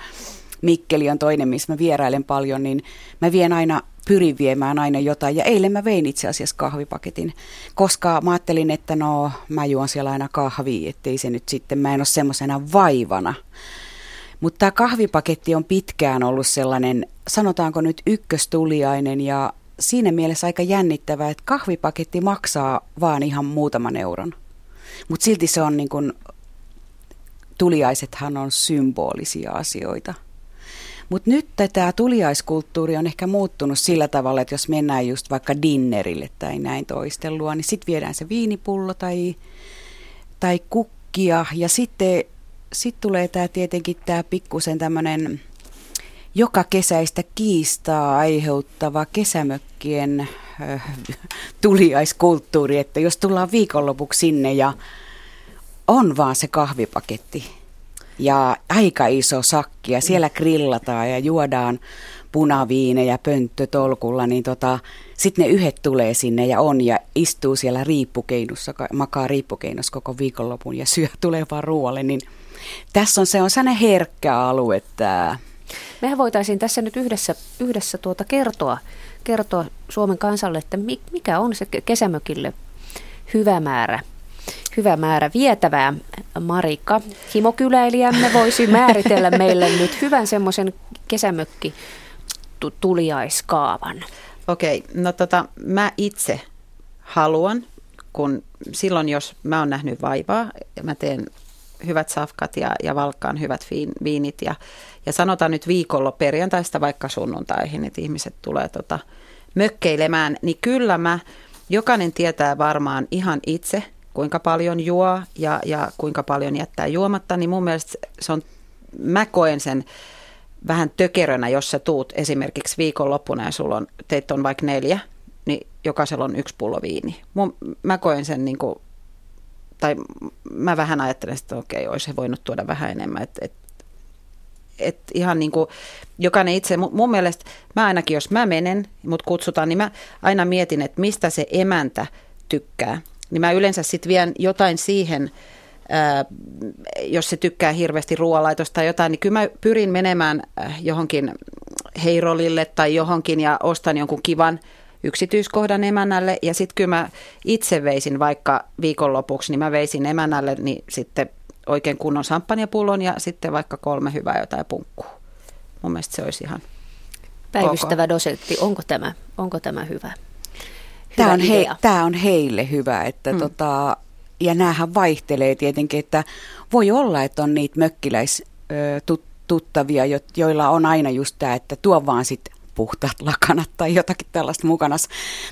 Mikkeli on toinen, missä mä vierailen paljon, niin mä vien aina, pyrin viemään aina jotain. Ja eilen mä vein itse asiassa kahvipaketin, koska mä ajattelin, että no mä juon siellä aina kahvia, ettei se nyt sitten, mä en ole semmoisena vaivana. Mutta tämä kahvipaketti on pitkään ollut sellainen, sanotaanko nyt ykköstuliainen ja siinä mielessä aika jännittävää, että kahvipaketti maksaa vaan ihan muutaman euron. Mutta silti se on niin kuin, tuliaisethan on symbolisia asioita. Mutta nyt tämä tuliaiskulttuuri on ehkä muuttunut sillä tavalla, että jos mennään just vaikka dinnerille tai näin toistelua, niin sitten viedään se viinipullo tai, tai kukkia ja sitten sit tulee tämä tietenkin tämä pikkusen tämmöinen joka kesäistä kiistaa aiheuttava kesämökkien tuliaiskulttuuri, että jos tullaan viikonlopuksi sinne ja on vaan se kahvipaketti ja aika iso sakki ja siellä grillataan ja juodaan punaviinejä pönttötolkulla, niin tota, sitten ne yhdet tulee sinne ja on ja istuu siellä riippukeinossa, makaa riippukeinossa koko viikonlopun ja syö tulevaa ruoalle, niin tässä on se on sellainen herkkä alue tämä Mehän voitaisiin tässä nyt yhdessä, yhdessä tuota kertoa, kertoa Suomen kansalle, että mikä on se kesämökille hyvä määrä hyvä määrä vietävää. Marika, himokyläilijämme, voisi määritellä meille nyt hyvän semmoisen kesämökki tuliaiskaavan. Okei, no tota, mä itse haluan, kun silloin jos mä oon nähnyt vaivaa, mä teen hyvät safkat ja, ja valkkaan hyvät viinit ja, ja sanotaan nyt viikolla perjantaista vaikka sunnuntaihin, että ihmiset tulee tota, mökkeilemään, niin kyllä mä, jokainen tietää varmaan ihan itse, kuinka paljon juo ja, ja kuinka paljon jättää juomatta, niin mun mielestä se on, mä koen sen vähän tökerönä, jos sä tuut esimerkiksi viikonloppuna ja sulla on, teitä on vaikka neljä, niin jokaisella on yksi pullo viini. Mun, mä koen sen niin kuin tai mä vähän ajattelen, että okei, olisi voinut tuoda vähän enemmän. Että et, et ihan niin kuin jokainen itse, mun mielestä mä ainakin, jos mä menen, mut kutsutaan, niin mä aina mietin, että mistä se emäntä tykkää. Niin mä yleensä sitten vien jotain siihen, ää, jos se tykkää hirveästi ruoanlaitosta tai jotain, niin kyllä mä pyrin menemään äh, johonkin heirolille tai johonkin ja ostan jonkun kivan yksityiskohdan emännälle ja sitten kyllä mä itse veisin vaikka viikonlopuksi, niin mä veisin emännälle niin sitten oikein kunnon samppanjapullon ja sitten vaikka kolme hyvää jotain punkkuu. Mun mielestä se olisi ihan Päivystävä koko. dosentti, onko tämä, onko tämä hyvä? hyvä tämä, on he, tämä on heille hyvä, että mm. tota, ja näähän vaihtelee tietenkin, että voi olla, että on niitä mökkiläis tuttavia, joilla on aina just tämä, että tuo vaan sitten puhtaat lakanat tai jotakin tällaista mukana.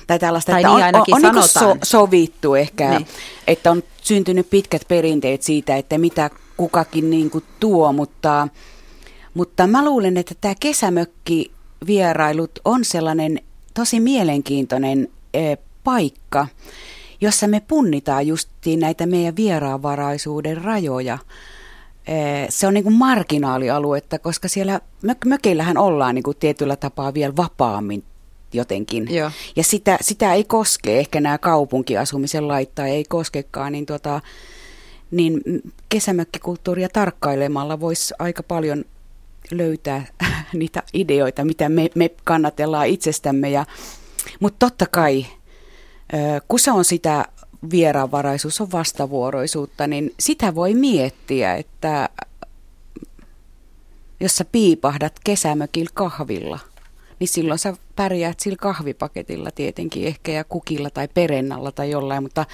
Tai tällaista, tai että niin on, on, on niin so, sovittu ehkä, niin. että on syntynyt pitkät perinteet siitä, että mitä kukakin niin kuin tuo, mutta, mutta mä luulen, että tämä kesämökki vierailut on sellainen tosi mielenkiintoinen e, paikka. jossa me punnitaan justiin näitä meidän vieraanvaraisuuden rajoja. Se on niin kuin marginaalialuetta, koska siellä mök- mökeillähän ollaan niin kuin tietyllä tapaa vielä vapaammin jotenkin. Joo. Ja sitä, sitä ei koske, ehkä nämä kaupunkiasumisen laittaa ei koskekaan, niin, tota, niin kesämökkikulttuuria tarkkailemalla voisi aika paljon löytää niitä ideoita, mitä me, me kannatellaan itsestämme. Ja, mutta totta kai, kun se on sitä vieraanvaraisuus, on vastavuoroisuutta, niin sitä voi miettiä, että jos sä piipahdat kesämökillä kahvilla, niin silloin sä pärjäät sillä kahvipaketilla tietenkin ehkä ja kukilla tai perennalla tai jollain, mutta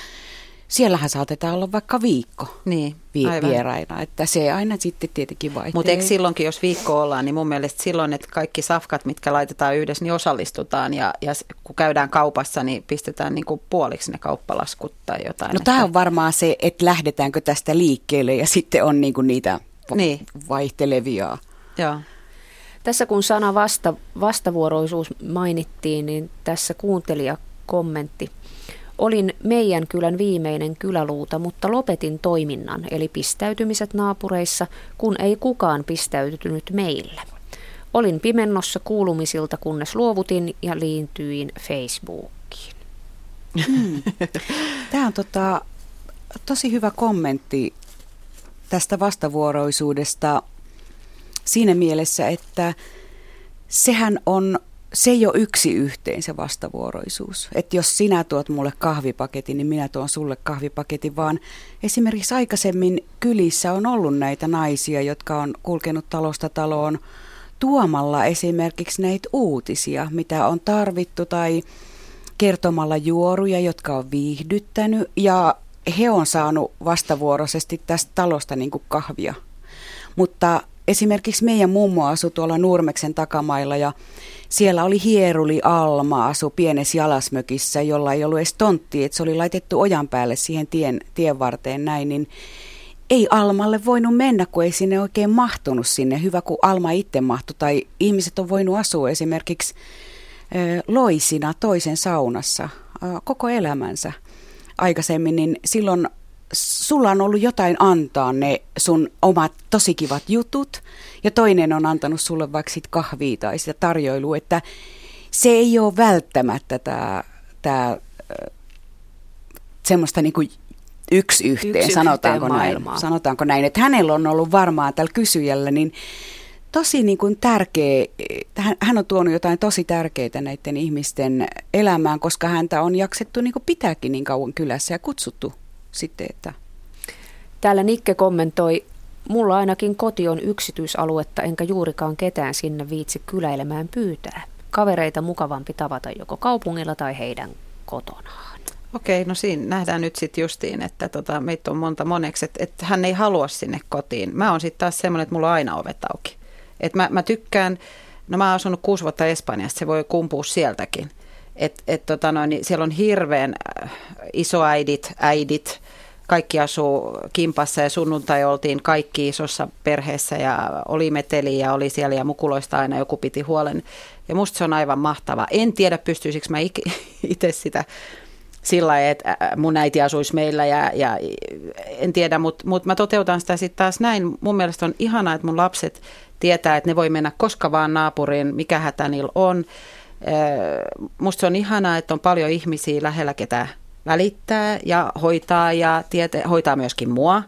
siellähän saatetaan olla vaikka viikko niin, vi- vieraina, että se aina sitten tietenkin vaihtelee. Mutta eikö silloinkin, jos viikko ollaan, niin mun mielestä silloin, että kaikki safkat, mitkä laitetaan yhdessä, niin osallistutaan ja, ja kun käydään kaupassa, niin pistetään niin kuin puoliksi ne kauppalaskut tai jotain. No tämä on varmaan se, että lähdetäänkö tästä liikkeelle ja sitten on niin kuin niitä niin. vaihtelevia. Joo. Tässä kun sana vasta, vastavuoroisuus mainittiin, niin tässä kuuntelija kommentti – Olin meidän kylän viimeinen kyläluuta, mutta lopetin toiminnan, eli pistäytymiset naapureissa, kun ei kukaan pistäytynyt meillä. Olin pimennossa kuulumisilta, kunnes luovutin ja liintyin Facebookiin. Hmm. Tämä on tota, tosi hyvä kommentti tästä vastavuoroisuudesta siinä mielessä, että sehän on se ole yksi yhteen se vastavuoroisuus. Että jos sinä tuot mulle kahvipaketin, niin minä tuon sulle kahvipaketin, vaan esimerkiksi aikaisemmin kylissä on ollut näitä naisia, jotka on kulkenut talosta taloon tuomalla esimerkiksi näitä uutisia, mitä on tarvittu tai kertomalla juoruja, jotka on viihdyttänyt ja he on saanut vastavuoroisesti tästä talosta niin kuin kahvia. Mutta esimerkiksi meidän mummo asui tuolla Nurmeksen takamailla ja siellä oli hieruli Alma asu pienessä jalasmökissä, jolla ei ollut edes tontti, että se oli laitettu ojan päälle siihen tien, tien varteen näin, niin ei Almalle voinut mennä, kun ei sinne oikein mahtunut sinne. Hyvä, kun Alma itse mahtui, tai ihmiset on voinut asua esimerkiksi loisina toisen saunassa koko elämänsä aikaisemmin, niin silloin sulla on ollut jotain antaa ne sun omat tosi kivat jutut ja toinen on antanut sulle vaikka sit kahvia tai sitä tarjoilua, että se ei ole välttämättä tämä, tämä semmoista niin kuin yksi yhteen, yksi sanotaanko, yhteen näin, sanotaanko näin, että hänellä on ollut varmaan tällä kysyjällä, niin tosi niin kuin tärkeä, hän on tuonut jotain tosi tärkeitä näiden ihmisten elämään, koska häntä on jaksettu niin kuin pitääkin niin kauan kylässä ja kutsuttu sitten, että... Täällä Nikke kommentoi, mulla ainakin koti on yksityisaluetta, enkä juurikaan ketään sinne viitsi kyläilemään pyytää. Kavereita mukavampi tavata joko kaupungilla tai heidän kotonaan. Okei, no siinä nähdään nyt sitten justiin, että tota, meitä on monta moneksi, että, että hän ei halua sinne kotiin. Mä oon sitten taas semmoinen, että mulla on aina ovet auki. Et mä, mä tykkään, no mä oon asunut kuusi vuotta Espanjassa, se voi kumpua sieltäkin. Et, et tota noin, niin siellä on hirveän äh, isoäidit, äidit, kaikki asuu kimpassa ja sunnuntai oltiin kaikki isossa perheessä ja oli meteli ja oli siellä ja mukuloista aina joku piti huolen. Ja musta se on aivan mahtava. En tiedä pystyisikö mä itse sitä sillä että mun äiti asuisi meillä ja, ja en tiedä, mutta mut mä toteutan sitä sitten taas näin. Mun mielestä on ihanaa, että mun lapset tietää, että ne voi mennä koska vaan naapuriin, mikä hätä niillä on. Musta se on ihanaa, että on paljon ihmisiä lähellä, ketä välittää ja hoitaa ja tiete, hoitaa myöskin mua.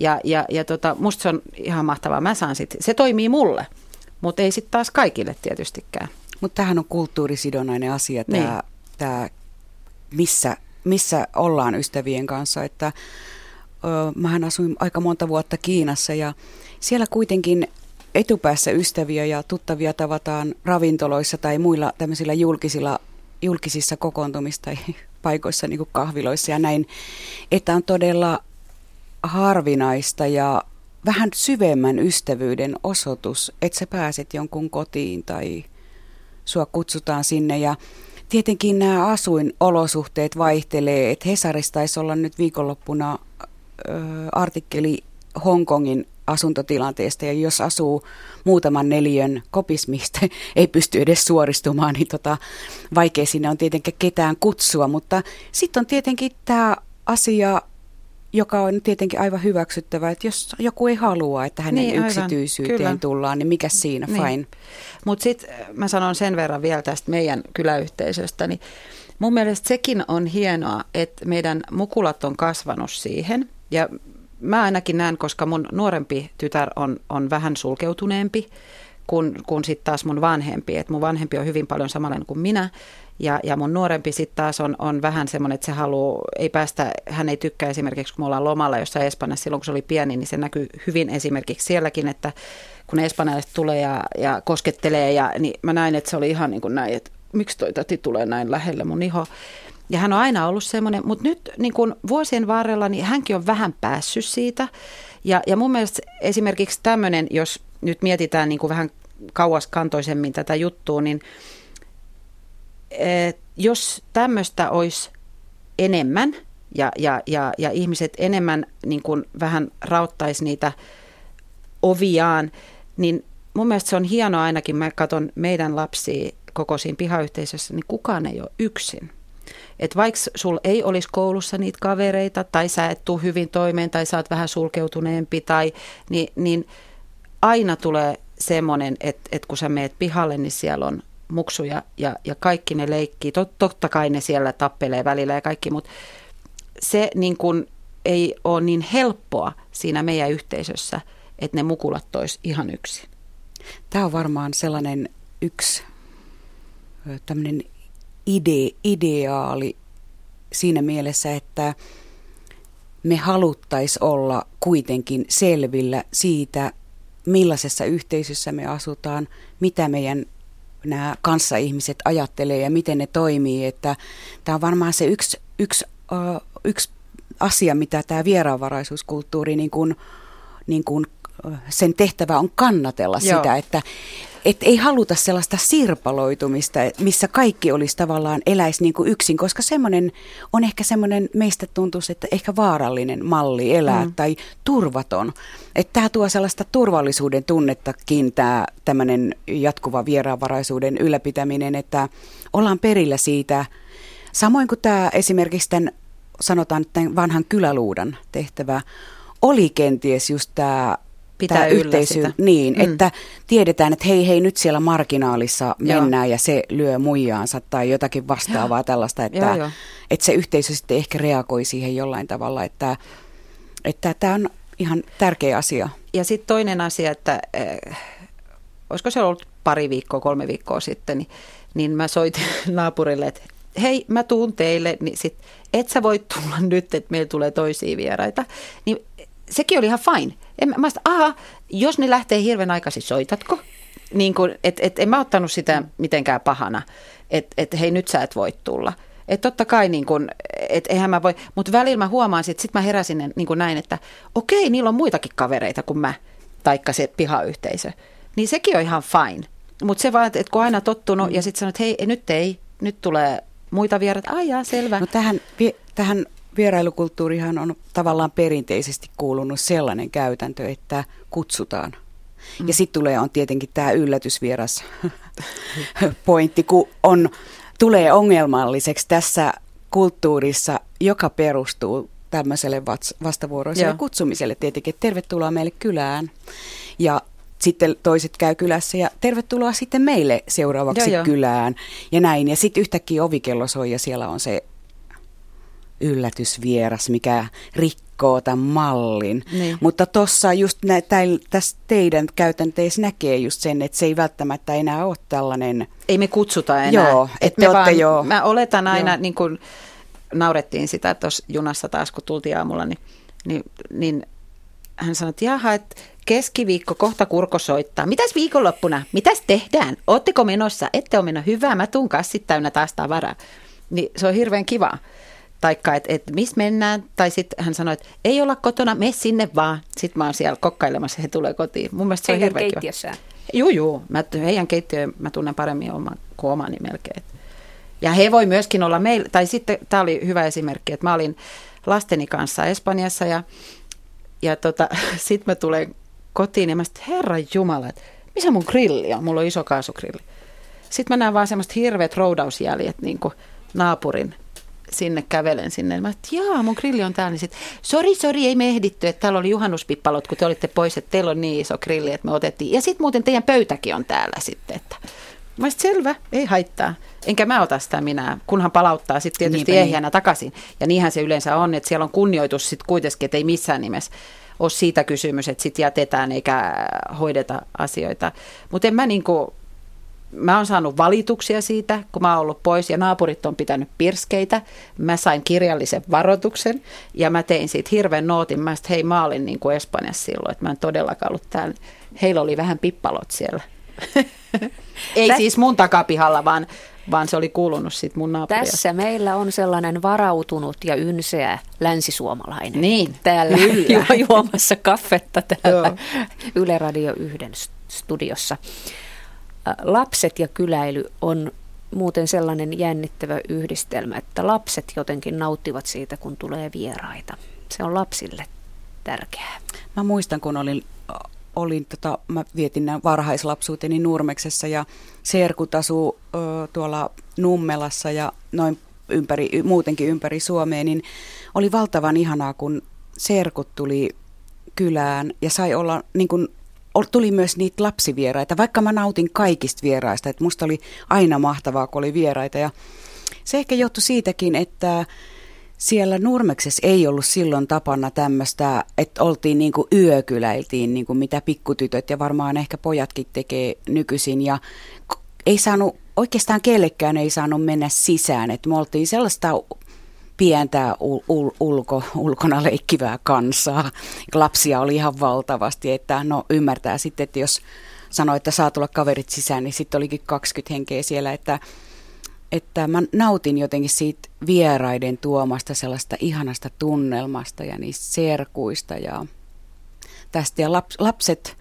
Ja, ja, ja tota, musta se on ihan mahtavaa. Mä saan sit, se toimii mulle, mutta ei sitten taas kaikille tietystikään. Mutta tämähän on kulttuurisidonnainen asia, tämä, niin. tämä missä, missä ollaan ystävien kanssa. Että, ö, mähän asuin aika monta vuotta Kiinassa ja siellä kuitenkin etupäässä ystäviä ja tuttavia tavataan ravintoloissa tai muilla tämmöisillä julkisilla, julkisissa kokoontumista paikoissa, niin kuin kahviloissa ja näin, että on todella harvinaista ja vähän syvemmän ystävyyden osoitus, että sä pääset jonkun kotiin tai sua kutsutaan sinne. Ja tietenkin nämä asuinolosuhteet vaihtelee, että Hesarissa taisi olla nyt viikonloppuna ö, artikkeli Hongkongin asuntotilanteesta. Ja jos asuu muutaman neliön kopis, mistä ei pysty edes suoristumaan, niin tota, vaikea sinne on tietenkin ketään kutsua. Mutta sitten on tietenkin tämä asia, joka on tietenkin aivan hyväksyttävä, että jos joku ei halua, että hänen niin, yksityisyyteen Kyllä. tullaan, niin mikä siinä, niin. fine. Mutta sitten mä sanon sen verran vielä tästä meidän kyläyhteisöstä, niin mun mielestä sekin on hienoa, että meidän mukulat on kasvanut siihen. Ja mä ainakin näen, koska mun nuorempi tytär on, on vähän sulkeutuneempi kuin, kuin sitten taas mun vanhempi. Et mun vanhempi on hyvin paljon samanlainen kuin minä. Ja, ja mun nuorempi sitten taas on, on vähän semmoinen, että se haluaa, ei päästä, hän ei tykkää esimerkiksi, kun me ollaan lomalla jossain Espanjassa silloin, kun se oli pieni, niin se näkyy hyvin esimerkiksi sielläkin, että kun espanjalaiset tulee ja, ja koskettelee, ja, niin mä näin, että se oli ihan niin kuin näin, että miksi toi tati tulee näin lähelle mun iho. Ja hän on aina ollut semmoinen, mutta nyt niin kuin vuosien varrella niin hänkin on vähän päässyt siitä. Ja, ja mun mielestä esimerkiksi tämmöinen, jos nyt mietitään niin kuin vähän kauaskantoisemmin tätä juttua, niin et, jos tämmöistä olisi enemmän ja, ja, ja, ja ihmiset enemmän niin kuin vähän rauttaisi niitä oviaan, niin mun mielestä se on hienoa ainakin, mä katson meidän lapsia koko siinä pihayhteisössä, niin kukaan ei ole yksin. Että vaikka sul ei olisi koulussa niitä kavereita, tai sä et tule hyvin toimeen, tai sä oot vähän sulkeutuneempi, tai, niin, niin aina tulee semmoinen, että, että kun sä meet pihalle, niin siellä on muksuja ja, ja kaikki ne leikkii. Tot, totta kai ne siellä tappelee välillä ja kaikki, mutta se niin kun ei ole niin helppoa siinä meidän yhteisössä, että ne mukulat tois ihan yksin. Tämä on varmaan sellainen yksi tämmöinen ide, ideaali siinä mielessä, että me haluttaisiin olla kuitenkin selvillä siitä, millaisessa yhteisössä me asutaan, mitä meidän nämä kanssaihmiset ajattelee ja miten ne toimii. Että tämä on varmaan se yksi, yksi, yksi asia, mitä tämä vieraanvaraisuuskulttuuri, niin kuin, niin kuin, sen tehtävä on kannatella Joo. sitä, että että ei haluta sellaista sirpaloitumista, missä kaikki olisi tavallaan eläisi niin kuin yksin, koska semmoinen on ehkä semmoinen, meistä tuntuu, että ehkä vaarallinen malli elää mm. tai turvaton. Että tämä tuo sellaista turvallisuuden tunnettakin tämä tämmöinen jatkuva vieraanvaraisuuden ylläpitäminen, että ollaan perillä siitä, samoin kuin tämä esimerkiksi tämän, sanotaan, tämän vanhan kyläluudan tehtävä, oli kenties just tämä pitää yhteisö, sitä. Niin, mm. että tiedetään, että hei hei nyt siellä marginaalissa mennään Joo. ja se lyö muijaansa tai jotakin vastaavaa Joo. tällaista, että, Joo, jo. että se yhteisö sitten ehkä reagoi siihen jollain tavalla, että, että tämä on ihan tärkeä asia. Ja sitten toinen asia, että äh, olisiko se ollut pari viikkoa, kolme viikkoa sitten, niin, niin mä soitin naapurille, että hei, mä tuun teille, niin sit, et sä voi tulla nyt, että meillä tulee toisia vieraita. Niin sekin oli ihan fine. En, mä sit, aha, jos ne lähtee hirveän aikaisin, soitatko? Niin kun, et, et, en mä ottanut sitä mitenkään pahana, että et, hei nyt sä et voi tulla. Että totta kai niin kun, et eihän mä voi, mutta välillä mä huomaan, että sit mä heräsin niin kun näin, että okei, niillä on muitakin kavereita kuin mä, taikka se pihayhteisö. Niin sekin on ihan fine. Mutta se vaan, että kun aina tottunut mm. ja sitten sanot, hei, nyt ei, nyt tulee muita vieraita, ai jaa, selvä. No tähän, tähän vierailukulttuurihan on tavallaan perinteisesti kuulunut sellainen käytäntö, että kutsutaan. Mm. Ja sitten tulee on tietenkin tämä yllätysvieras pointti, kun on, tulee ongelmalliseksi tässä kulttuurissa, joka perustuu tämmöiselle vastavuoroiselle Joo. kutsumiselle tietenkin. Tervetuloa meille kylään. Ja sitten toiset käy kylässä ja tervetuloa sitten meille seuraavaksi joo, kylään ja näin. Ja sitten yhtäkkiä ovikello soi ja siellä on se yllätysvieras, mikä rikkoo tämän mallin. Niin. Mutta tuossa just nä, tässä teidän käytänteissä näkee just sen, että se ei välttämättä enää ole tällainen... Ei me kutsuta enää. Joo, et me vaan, jo. Mä oletan aina, joo. niin kuin naurettiin sitä tuossa junassa taas, kun tultiin aamulla, niin, niin, niin hän sanoi, että jaha, että keskiviikko kohta kurko soittaa. Mitäs viikonloppuna? Mitäs tehdään? Ootteko menossa? Ette ole menossa. Hyvä, mä tuun kassit täynnä taas tavaraa. Niin se on hirveän kiva. Taikka, että et, missä mennään, tai sitten hän sanoi, että ei olla kotona, me sinne vaan. Sitten mä oon siellä kokkailemassa, he tulee kotiin. Mun mielestä se on hirveän keittiössä. Juu, juu. Mä, heidän keittiö mä tunnen paremmin oma, kuin omani melkein. Ja he voi myöskin olla meillä, tai sitten tämä oli hyvä esimerkki, että mä olin lasteni kanssa Espanjassa ja, ja tota, sitten mä tulen kotiin ja mä sitten, herra jumala, että missä mun grilli on? Mulla on iso kaasugrilli. Sitten mä näen vaan semmoista hirveät roudausjäljet niin kuin naapurin sinne kävelen sinne. Mä että jaa, mun grilli on täällä. Niin sit, sori, sori, ei me ehditty, että täällä oli juhannuspippalot, kun te olitte pois, että teillä on niin iso grilli, että me otettiin. Ja sitten muuten teidän pöytäkin on täällä sitten, että Mä sanoin, selvä, ei haittaa. Enkä mä ota sitä minä, kunhan palauttaa sitten tietysti Niinpä ehjänä niin. takaisin. Ja niinhän se yleensä on, että siellä on kunnioitus sitten kuitenkin, että ei missään nimessä ole siitä kysymys, että sitten jätetään eikä hoideta asioita. Mutta en mä niinku, mä oon saanut valituksia siitä, kun mä oon ollut pois ja naapurit on pitänyt pirskeitä. Mä sain kirjallisen varoituksen ja mä tein siitä hirveän nootin. Mä sanoin, hei mä olin niin kuin Espanjassa silloin, että mä en todellakaan ollut täällä. Heillä oli vähän pippalot siellä. Ei Tä... siis mun takapihalla, vaan, vaan se oli kuulunut sitten mun naapurille. Tässä meillä on sellainen varautunut ja ynseä länsisuomalainen. Niin, Täällä kyllä. juomassa kaffetta täällä Yle Radio 1 studiossa. Lapset ja kyläily on muuten sellainen jännittävä yhdistelmä, että lapset jotenkin nauttivat siitä, kun tulee vieraita. Se on lapsille tärkeää. Mä muistan, kun olin olin, tota, mä vietin varhaislapsuuteni Nurmeksessa ja serkut asuu ö, tuolla Nummelassa ja noin ympäri, muutenkin ympäri Suomea, niin oli valtavan ihanaa, kun serkut tuli kylään ja sai olla niin kuin tuli myös niitä lapsivieraita, vaikka mä nautin kaikista vieraista, että musta oli aina mahtavaa, kun oli vieraita. Ja se ehkä johtui siitäkin, että siellä Nurmeksessa ei ollut silloin tapana tämmöistä, että oltiin niin kuin yökyläiltiin, niin kuin mitä pikkutytöt ja varmaan ehkä pojatkin tekee nykyisin. Ja ei saanut, oikeastaan kellekään ei saanut mennä sisään. Että me oltiin sellaista pientä ul- ul- ulko, ulkona leikkivää kansaa. Lapsia oli ihan valtavasti, että no ymmärtää sitten, että jos sanoi, että saa tulla kaverit sisään, niin sitten olikin 20 henkeä siellä, että että mä nautin jotenkin siitä vieraiden tuomasta sellaista ihanasta tunnelmasta ja niistä serkuista ja tästä. Ja laps, lapset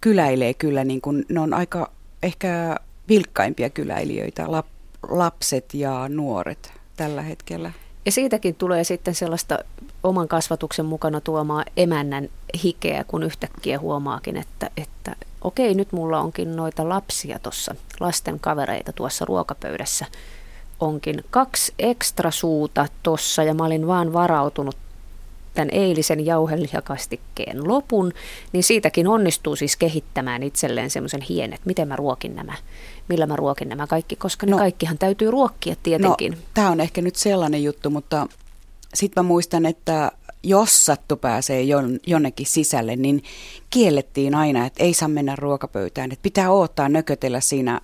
kyläilee kyllä, niin kuin, ne on aika ehkä vilkkaimpia kyläilijöitä, lap, lapset ja nuoret tällä hetkellä. Ja siitäkin tulee sitten sellaista oman kasvatuksen mukana tuomaa emännän hikeä, kun yhtäkkiä huomaakin, että, että okei, nyt mulla onkin noita lapsia tuossa, lasten kavereita tuossa ruokapöydässä. Onkin kaksi ekstra suuta tossa ja mä olin vaan varautunut tämän eilisen jauhelihakastikkeen lopun, niin siitäkin onnistuu siis kehittämään itselleen semmoisen hienet, miten mä ruokin nämä, millä mä ruokin nämä kaikki, koska ne no, kaikkihan täytyy ruokkia tietenkin. No, tämä on ehkä nyt sellainen juttu, mutta sitten mä muistan, että jos sattu pääsee jonnekin sisälle, niin kiellettiin aina, että ei saa mennä ruokapöytään, että pitää odottaa nökötellä siinä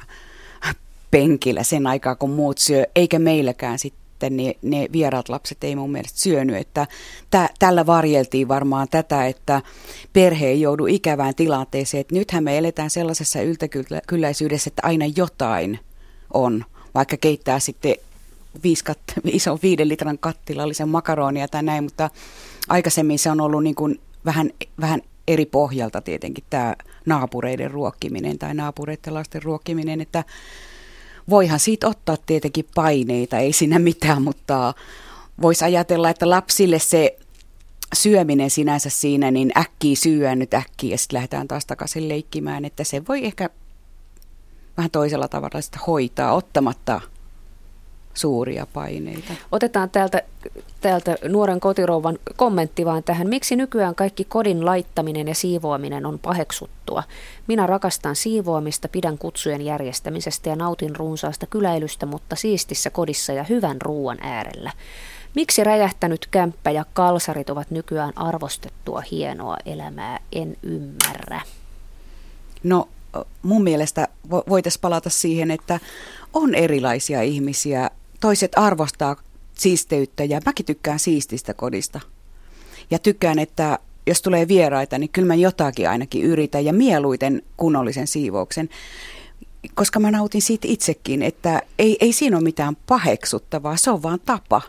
penkillä sen aikaa, kun muut syö, eikä meilläkään sitten ne, ne vieraat lapset ei mun mielestä syönyt. Että tä, tällä varjeltiin varmaan tätä, että perhe ei joudu ikävään tilanteeseen. Että nythän me eletään sellaisessa yltäkylläisyydessä, että aina jotain on, vaikka keittää sitten viisi kat- ison viiden litran kattilallisen makaronia tai näin, mutta aikaisemmin se on ollut niin kuin vähän, vähän eri pohjalta tietenkin tämä naapureiden ruokkiminen tai naapureiden lasten ruokkiminen, että voihan siitä ottaa tietenkin paineita, ei siinä mitään, mutta voisi ajatella, että lapsille se syöminen sinänsä siinä, niin äkkiä syöä nyt äkkiä ja sitten lähdetään taas takaisin leikkimään, että se voi ehkä vähän toisella tavalla sitä hoitaa ottamatta suuria paineita. Otetaan täältä, täältä nuoren kotirouvan kommentti vaan tähän. Miksi nykyään kaikki kodin laittaminen ja siivoaminen on paheksuttua? Minä rakastan siivoamista, pidän kutsujen järjestämisestä ja nautin runsaasta kyläilystä, mutta siistissä kodissa ja hyvän ruoan äärellä. Miksi räjähtänyt kämppä ja kalsarit ovat nykyään arvostettua hienoa elämää, en ymmärrä. No mun mielestä voitaisiin palata siihen, että on erilaisia ihmisiä toiset arvostaa siisteyttä ja mäkin tykkään siististä kodista. Ja tykkään, että jos tulee vieraita, niin kyllä mä jotakin ainakin yritän ja mieluiten kunnollisen siivouksen. Koska mä nautin siitä itsekin, että ei, ei siinä ole mitään paheksuttavaa, se on vaan tapa.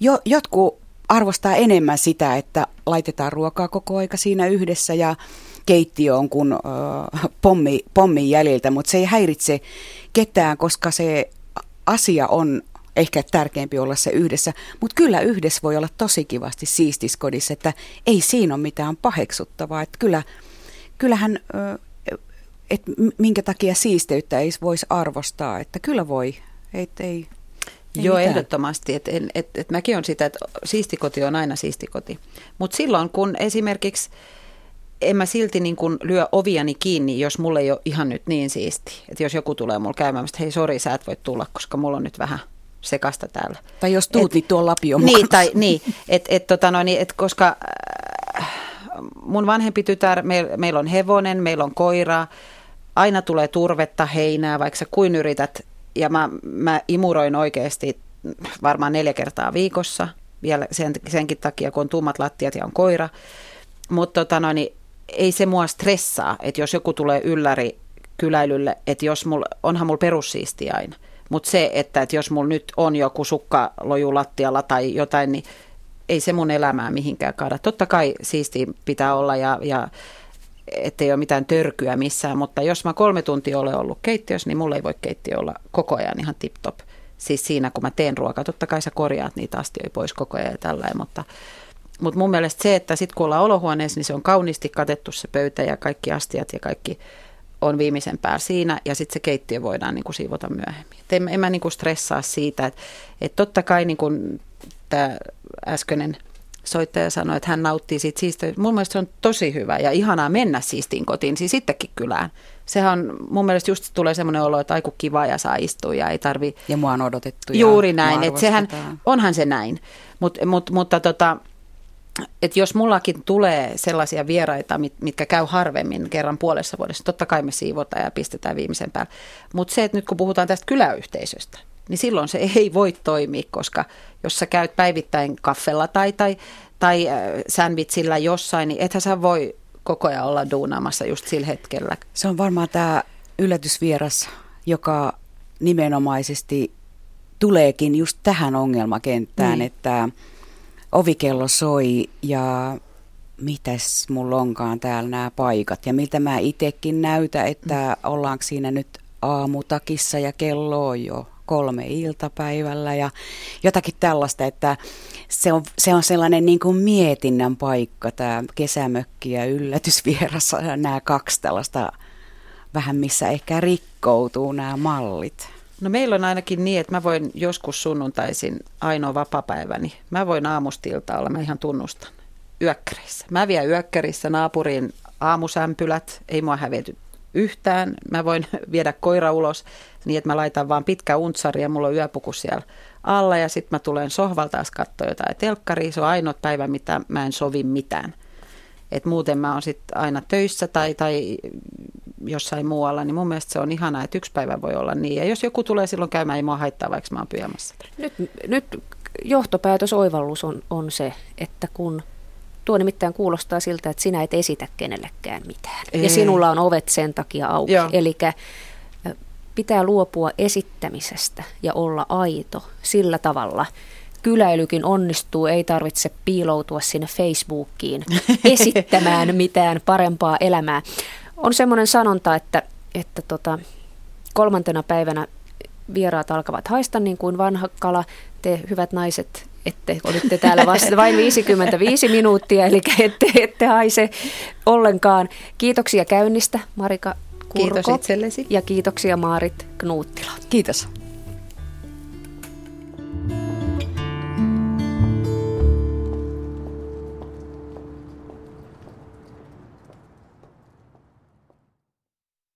Jo, jotkut arvostaa enemmän sitä, että laitetaan ruokaa koko aika siinä yhdessä ja keittiö on kuin äh, pommi, pommin jäljiltä, mutta se ei häiritse ketään, koska se asia on ehkä tärkeämpi olla se yhdessä, mutta kyllä yhdessä voi olla tosi kivasti siistiskodissa, että ei siinä ole mitään paheksuttavaa, että kyllä kyllähän, että minkä takia siisteyttä ei voisi arvostaa, että kyllä voi, et, ei, ei Joo, mitään. ehdottomasti. Et, et, et mäkin on sitä, että siistikoti on aina siistikoti. Mutta silloin, kun esimerkiksi en mä silti niin kun lyö oviani kiinni, jos mulle ei ole ihan nyt niin siisti. Että jos joku tulee mulle käymään, että hei sori, sä et voi tulla, koska mulla on nyt vähän sekasta täällä. Tai jos tuut, et, niin tuo lapio Niin, tai, niin et, et, tota noin, et, koska äh, mun vanhempi tytär, me, meillä on hevonen, meillä on koira, aina tulee turvetta, heinää, vaikka sä kuin yrität. Ja mä, mä imuroin oikeasti varmaan neljä kertaa viikossa, vielä sen, senkin takia, kun on tummat lattiat ja on koira. Mutta tota noin, niin ei se mua stressaa, että jos joku tulee ylläri kyläilylle, että jos mulla, onhan mulla perussiisti aina. Mutta se, että, että jos mulla nyt on joku sukkaloju lattialla tai jotain, niin ei se mun elämää mihinkään kaada. Totta kai siisti pitää olla ja, ja ettei ole mitään törkyä missään, mutta jos mä kolme tuntia olen ollut keittiössä, niin mulla ei voi keittiö olla koko ajan ihan tip-top. Siis siinä, kun mä teen ruokaa, totta kai sä korjaat niitä astioita pois koko ajan ja tällä, mutta, mutta mun mielestä se, että sitten kun ollaan olohuoneessa, niin se on kauniisti katettu se pöytä ja kaikki astiat ja kaikki on viimeisen päällä siinä ja sitten se keittiö voidaan niin kuin siivota myöhemmin. Et en, en mä niin kuin stressaa siitä, että et totta kai niin kuin tämä äskeinen soittaja sanoi, että hän nauttii siitä siistä. Mun mielestä se on tosi hyvä ja ihanaa mennä siistiin kotiin, siis sittenkin kylään. Sehän on, mun mielestä just tulee semmoinen olo, että aiku kiva ja saa istua ja ei tarvi... Ja mua on odotettu. Juuri näin, että sehän, onhan se näin. Mut, mut, mutta tota, että jos mullakin tulee sellaisia vieraita, mitkä käy harvemmin kerran puolessa vuodessa, totta kai me siivotaan ja pistetään viimeisen päälle. Mutta se, että nyt kun puhutaan tästä kyläyhteisöstä, niin silloin se ei voi toimia, koska jos sä käyt päivittäin kaffella tai, tai, tai äh, sandwichillä jossain, niin ethän sä voi koko ajan olla duunaamassa just sillä hetkellä. Se on varmaan tämä yllätysvieras, joka nimenomaisesti tuleekin just tähän ongelmakenttään, niin. että ovikello soi ja mitäs mulla onkaan täällä nämä paikat. Ja miltä mä itsekin näytä, että ollaanko siinä nyt aamutakissa ja kello on jo kolme iltapäivällä ja jotakin tällaista, että se on, se on sellainen niin kuin mietinnän paikka, tämä kesämökki ja yllätysvieras, nämä kaksi tällaista vähän missä ehkä rikkoutuu nämä mallit. No meillä on ainakin niin, että mä voin joskus sunnuntaisin ainoa vapapäiväni. Mä voin aamustilta olla, mä ihan tunnustan, yökkärissä. Mä vien yökkärissä naapurin aamusämpylät, ei mua hävety yhtään. Mä voin viedä koira ulos niin, että mä laitan vaan pitkä untsari ja mulla on yöpuku siellä alla ja sitten mä tulen sohvalta taas katsoa jotain telkkaria. Se on ainoa päivä, mitä mä en sovi mitään. Et muuten mä oon sitten aina töissä tai, tai jossain muualla, niin mun mielestä se on ihanaa, että yksi päivä voi olla niin. Ja jos joku tulee silloin käymään, ei mua haittaa, vaikka mä oon pyjamassa. Nyt, nyt johtopäätös, oivallus on, on se, että kun tuo nimittäin kuulostaa siltä, että sinä et esitä kenellekään mitään. Ei. Ja sinulla on ovet sen takia auki. Eli pitää luopua esittämisestä ja olla aito sillä tavalla. Kyläilykin onnistuu, ei tarvitse piiloutua sinne Facebookiin esittämään mitään parempaa elämää. On semmoinen sanonta, että, että tota, kolmantena päivänä vieraat alkavat haista niin kuin vanha kala. Te hyvät naiset, ette, olitte täällä vasta vain 55 minuuttia, eli ette, ette haise ollenkaan. Kiitoksia käynnistä, Marika Kurko. Kiitos itsellesi. Ja kiitoksia Maarit Knuuttila. Kiitos.